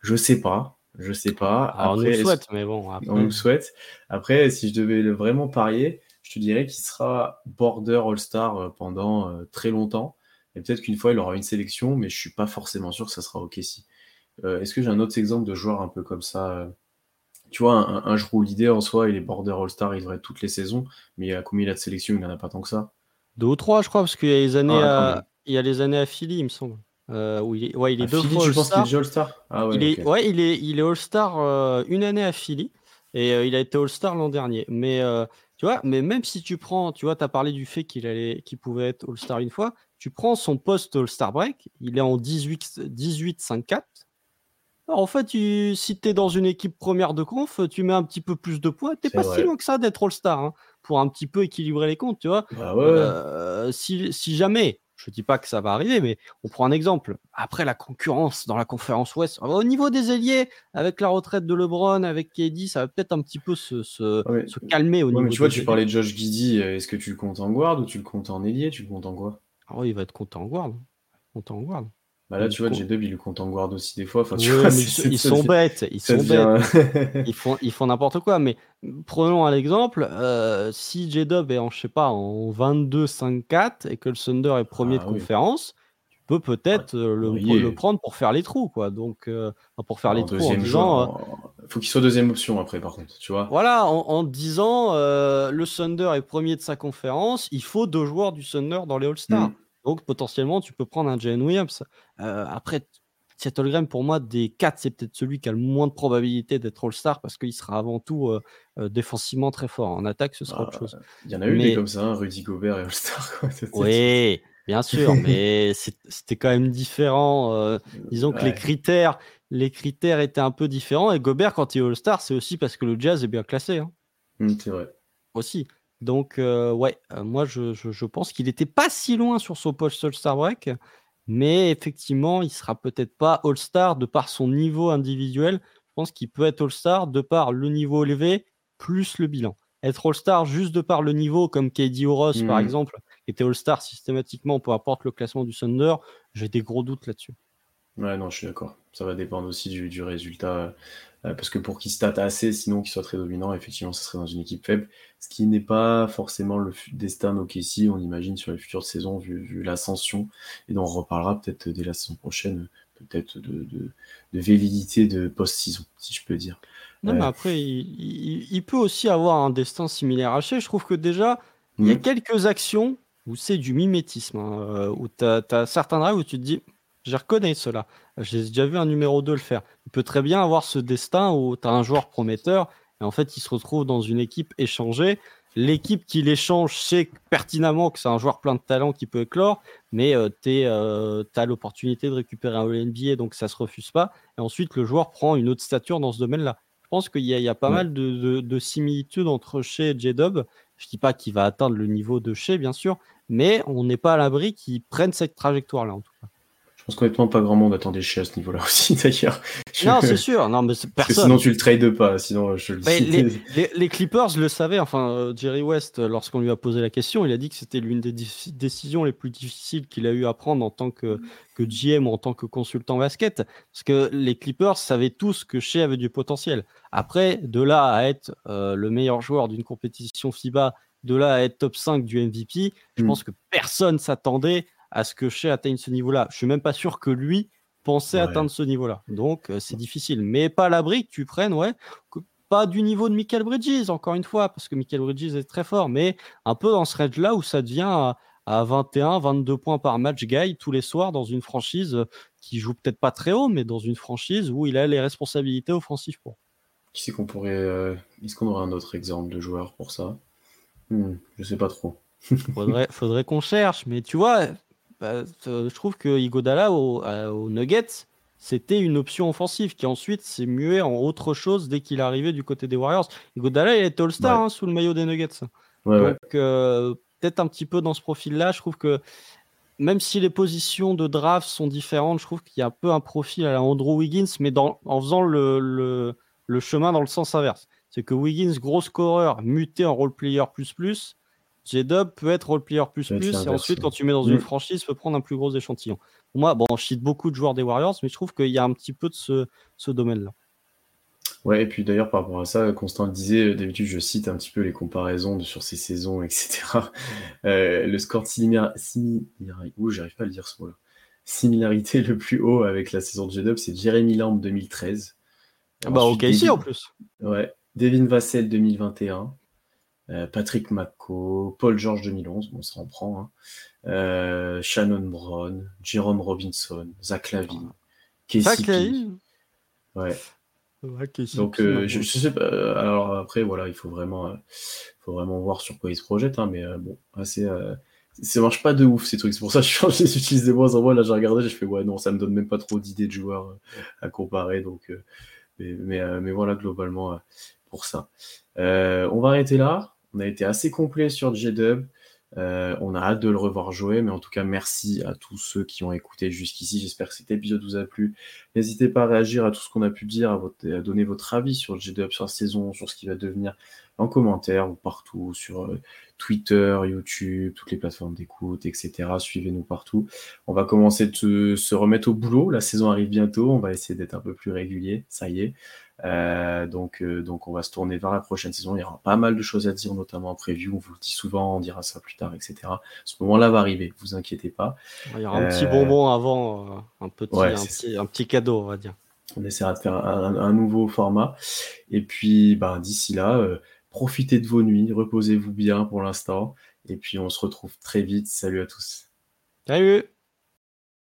Je sais pas. Je sais pas. Après, on nous souhaite, mais bon. On nous souhaite. Après, si je devais vraiment parier, je te dirais qu'il sera border All-Star euh, pendant euh, très longtemps. Et peut-être qu'une fois, il aura une sélection, mais je suis pas forcément sûr que ça sera OK si. Euh, est-ce que j'ai un autre exemple de joueur un peu comme ça Tu vois, un, un, joueur l'idée en soi, il est border All-Star, il devrait être toutes les saisons, mais à combien il a de sélection Il n'en a pas tant que ça? Deux ou trois, je crois, parce qu'il y a les années, à... il y a les années à Philly, il me semble. Euh, où il est, ouais, il est deux Philly, fois All-Star. Ah, ouais, il, est, ouais, il est, il est All-Star euh, une année à Philly et euh, il a été All-Star l'an dernier. Mais tu vois, mais même si tu prends, tu vois, tu as parlé du fait qu'il allait, qu'il pouvait être All-Star une fois. Tu prends son post All-Star break, il est en 18-5-4 en fait, si tu es dans une équipe première de conf, tu mets un petit peu plus de points. T'es pas si loin que ça d'être All-Star hein, pour un petit peu équilibrer les comptes, tu vois. Bah euh, si, jamais, je dis pas que ça va arriver, mais on prend un exemple. Après la concurrence dans la conférence Ouest, au niveau des ailiers, avec la retraite de LeBron, avec KD, ça va peut-être un petit peu se, calmer au niveau. tu vois, tu parlais de Josh Giddy. Euh, est-ce que tu le comptes en guard ou tu le comptes en ailier? Tu le comptes en quoi? Ah oui, il va être compté en guard. Compté en guard. Bah là, tu vois, J2, il le compte en guard aussi des fois. Enfin, tu vois, ils, sont bêtes, ils sont bêtes. ils font, ils font n'importe quoi. Mais prenons un exemple. Euh, si J-Dub est en, je sais pas, en 22-5-4 et que le Thunder est premier ah de conférence, tu peux peut-être euh, le, le, prendre pour faire les trous, quoi. Donc, euh, pour faire les trous en disant. Il faut qu'il soit deuxième option après, par contre, tu vois. Voilà, en, disant le Thunder est premier de sa conférence, il faut deux joueurs du Thunder dans les All-Stars. Hmm. Donc potentiellement, tu peux prendre un Jalen Williams. Euh, après, Seattle Graham, pour moi, des quatre, c'est peut-être celui qui a le moins de probabilité d'être All-Star parce qu'il sera avant tout euh, euh, défensivement très fort. En attaque, ce sera autre bah, chose. Il y en a eu des comme ça, hein, Rudy Gobert et All-Star. Oui, bien sûr, mais c'était quand même différent. disons que les critères, les critères étaient un peu différents. Et Gobert, quand il est All-Star, c'est aussi parce que le Jazz est bien classé. Hein. Mmh, c'est vrai. Aussi. Donc, euh, ouais, euh, moi, je, pense qu'il n'était pas si loin sur son post All-Star break, mais effectivement, il sera peut-être pas All-Star de par son niveau individuel. Je pense qu'il peut être All-Star de par le niveau élevé plus le bilan. Être All-Star juste de par le niveau, comme KD ou Ross, par mmh. exemple, était All-Star systématiquement, peu importe le classement du Thunder, j'ai des gros doutes là-dessus. Ouais, non, je suis d'accord. Ça va dépendre aussi du, résultat. Euh, parce que pour qu'il stat assez, sinon qu'il soit très dominant, effectivement, ça serait dans une équipe faible. Ce qui n'est pas forcément le destin d'Okessi, on imagine, sur les futures saisons, vu, l'ascension. Et dont on reparlera peut-être dès la saison prochaine, peut-être de, de, de, validité de post-saison, si je peux dire. Non, mais après, il, peut aussi avoir un destin similaire à Shea. Je trouve que déjà, il y a hmm. quelques actions où c'est du mimétisme, hein, euh, où tu as, certains drives où tu te dis, je reconnais cela. J'ai déjà vu un numéro 2 le faire. Il peut très bien avoir ce destin où tu as un joueur prometteur et en fait, il se retrouve dans une équipe échangée. L'équipe qui l'échange sait pertinemment que c'est un joueur plein de talent qui peut éclore, mais euh, tu euh, as l'opportunité de récupérer un NBA, donc ça se refuse pas. Et ensuite, le joueur prend une autre stature dans ce domaine-là. Je pense qu'il y, a pas mal de, similitudes entre Shea et J-Dub. Je dis pas qu'il va atteindre le niveau de Shea, bien sûr, mais on n'est pas à l'abri qu'il prenne cette trajectoire-là, en tout cas. Je pense qu'honnêtement, pas grand monde attendait chez à ce niveau-là aussi, d'ailleurs. Non, c'est sûr. Non, mais personne. sinon, tu le trades pas. Sinon, je le les, les, Clippers le savaient. Enfin, euh, Jerry West, euh, lorsqu'on lui a posé la question, il a dit que c'était l'une des décisions les plus difficiles qu'il a eu à prendre en tant que, que GM ou en tant que consultant basket. Parce que les Clippers savaient tous que Shea avait du potentiel. Après, de là à être euh, le meilleur joueur d'une compétition FIBA, de là à être top 5 du MVP, je mm. pense que personne s'attendait à ce que Shea atteigne ce niveau-là. Je suis même pas sûr que lui pensait atteindre ce niveau-là. Donc euh, c'est difficile. Mais pas à l'abri que tu prennes, ouais, pas du niveau de Michael Bridges, encore une fois, parce que Michael Bridges est très fort, mais un peu dans ce range-là où ça devient à, 21, 22 points par match guy tous les soirs dans une franchise euh, qui joue peut-être pas très haut, mais dans une franchise où il a les responsabilités offensives pour. Qui c'est qu'on pourrait. Euh, est-ce qu'on aurait un autre exemple de joueur pour ça? Hmm, Je sais pas trop. faudrait, faudrait qu'on cherche, mais tu vois, bah, je trouve que Igodala au, au Nuggets, c'était une option offensive qui ensuite s'est muée en autre chose dès qu'il est arrivé du côté des Warriors. Igodala, il était All-Star hein, sous le maillot des Nuggets. Donc, euh, peut-être un petit peu dans ce profil-là, je trouve que même si les positions de draft sont différentes, je trouve qu'il y a un peu un profil à Andrew Wiggins, mais dans, en faisant le, le, le, chemin dans le sens inverse. C'est que Wiggins, gros scoreur, muté en role player plus plus, J-Dub peut être role player plus plus, et ensuite, quand tu mets dans une mm. franchise, peut prendre un plus gros échantillon. Pour moi, bon, je cite beaucoup de joueurs des Warriors, mais je trouve qu'il y a un petit peu de ce, ce domaine-là. Ouais, et puis d'ailleurs, par rapport à ça, Constant le disait, d'habitude, je cite un petit peu les comparaisons sur ces saisons, etc. Euh, le score similaire, ouh, j'arrive pas à le dire ce mot-là. Similarité le plus haut avec la saison de J-Dub, c'est Jeremy Lamb 2013. Ah bah, ok, ici en plus. Ouais, Devin Vassell 2021. Euh, Patrick Mako, Paul George 2011, bon, ça en prend, hein. euh, Shannon Brown, Jerome Robinson, Zach Lavine, Casey Ouais. Donc, euh, je, sais pas. Alors après, voilà, il faut vraiment, faut vraiment voir sur quoi il se projette, hein, mais bon, assez. ça marche pas de ouf ces trucs, c'est pour ça que je utilises des moins en moins. Là, j'ai regardé, j'ai fait ouais, non, ça me donne même pas trop d'idées de joueurs à comparer, donc. mais, mais, mais, voilà, globalement, pour ça. on va arrêter là. On a été assez complet sur J-Dub. Euh, on a hâte de le revoir jouer, mais en tout cas, merci à tous ceux qui ont écouté jusqu'ici. J'espère que cet épisode vous a plu. N'hésitez pas à réagir à tout ce qu'on a pu dire, à, donner votre avis sur J-Dub, sur la saison, sur ce qui va devenir en commentaire ou partout, sur euh, Twitter, YouTube, toutes les plateformes d'écoute, etc. Suivez-nous partout. On va commencer de se remettre au boulot. La saison arrive bientôt. On va essayer d'être un peu plus régulier. Ça y est. Euh, donc, euh, donc on va se tourner vers la prochaine saison. Il y aura pas mal de choses à dire, notamment en preview. On vous le dit souvent, on dira ça plus tard, etc. Ce moment-là va arriver, vous inquiétez pas. Il y aura un petit euh, bonbon avant, un petit, un, petit, cadeau, on va dire. On essaiera de faire un, nouveau format. Et puis, ben, d'ici là, profitez de vos nuits, reposez-vous bien pour l'instant. Et puis, on se retrouve très vite. Salut à tous. Salut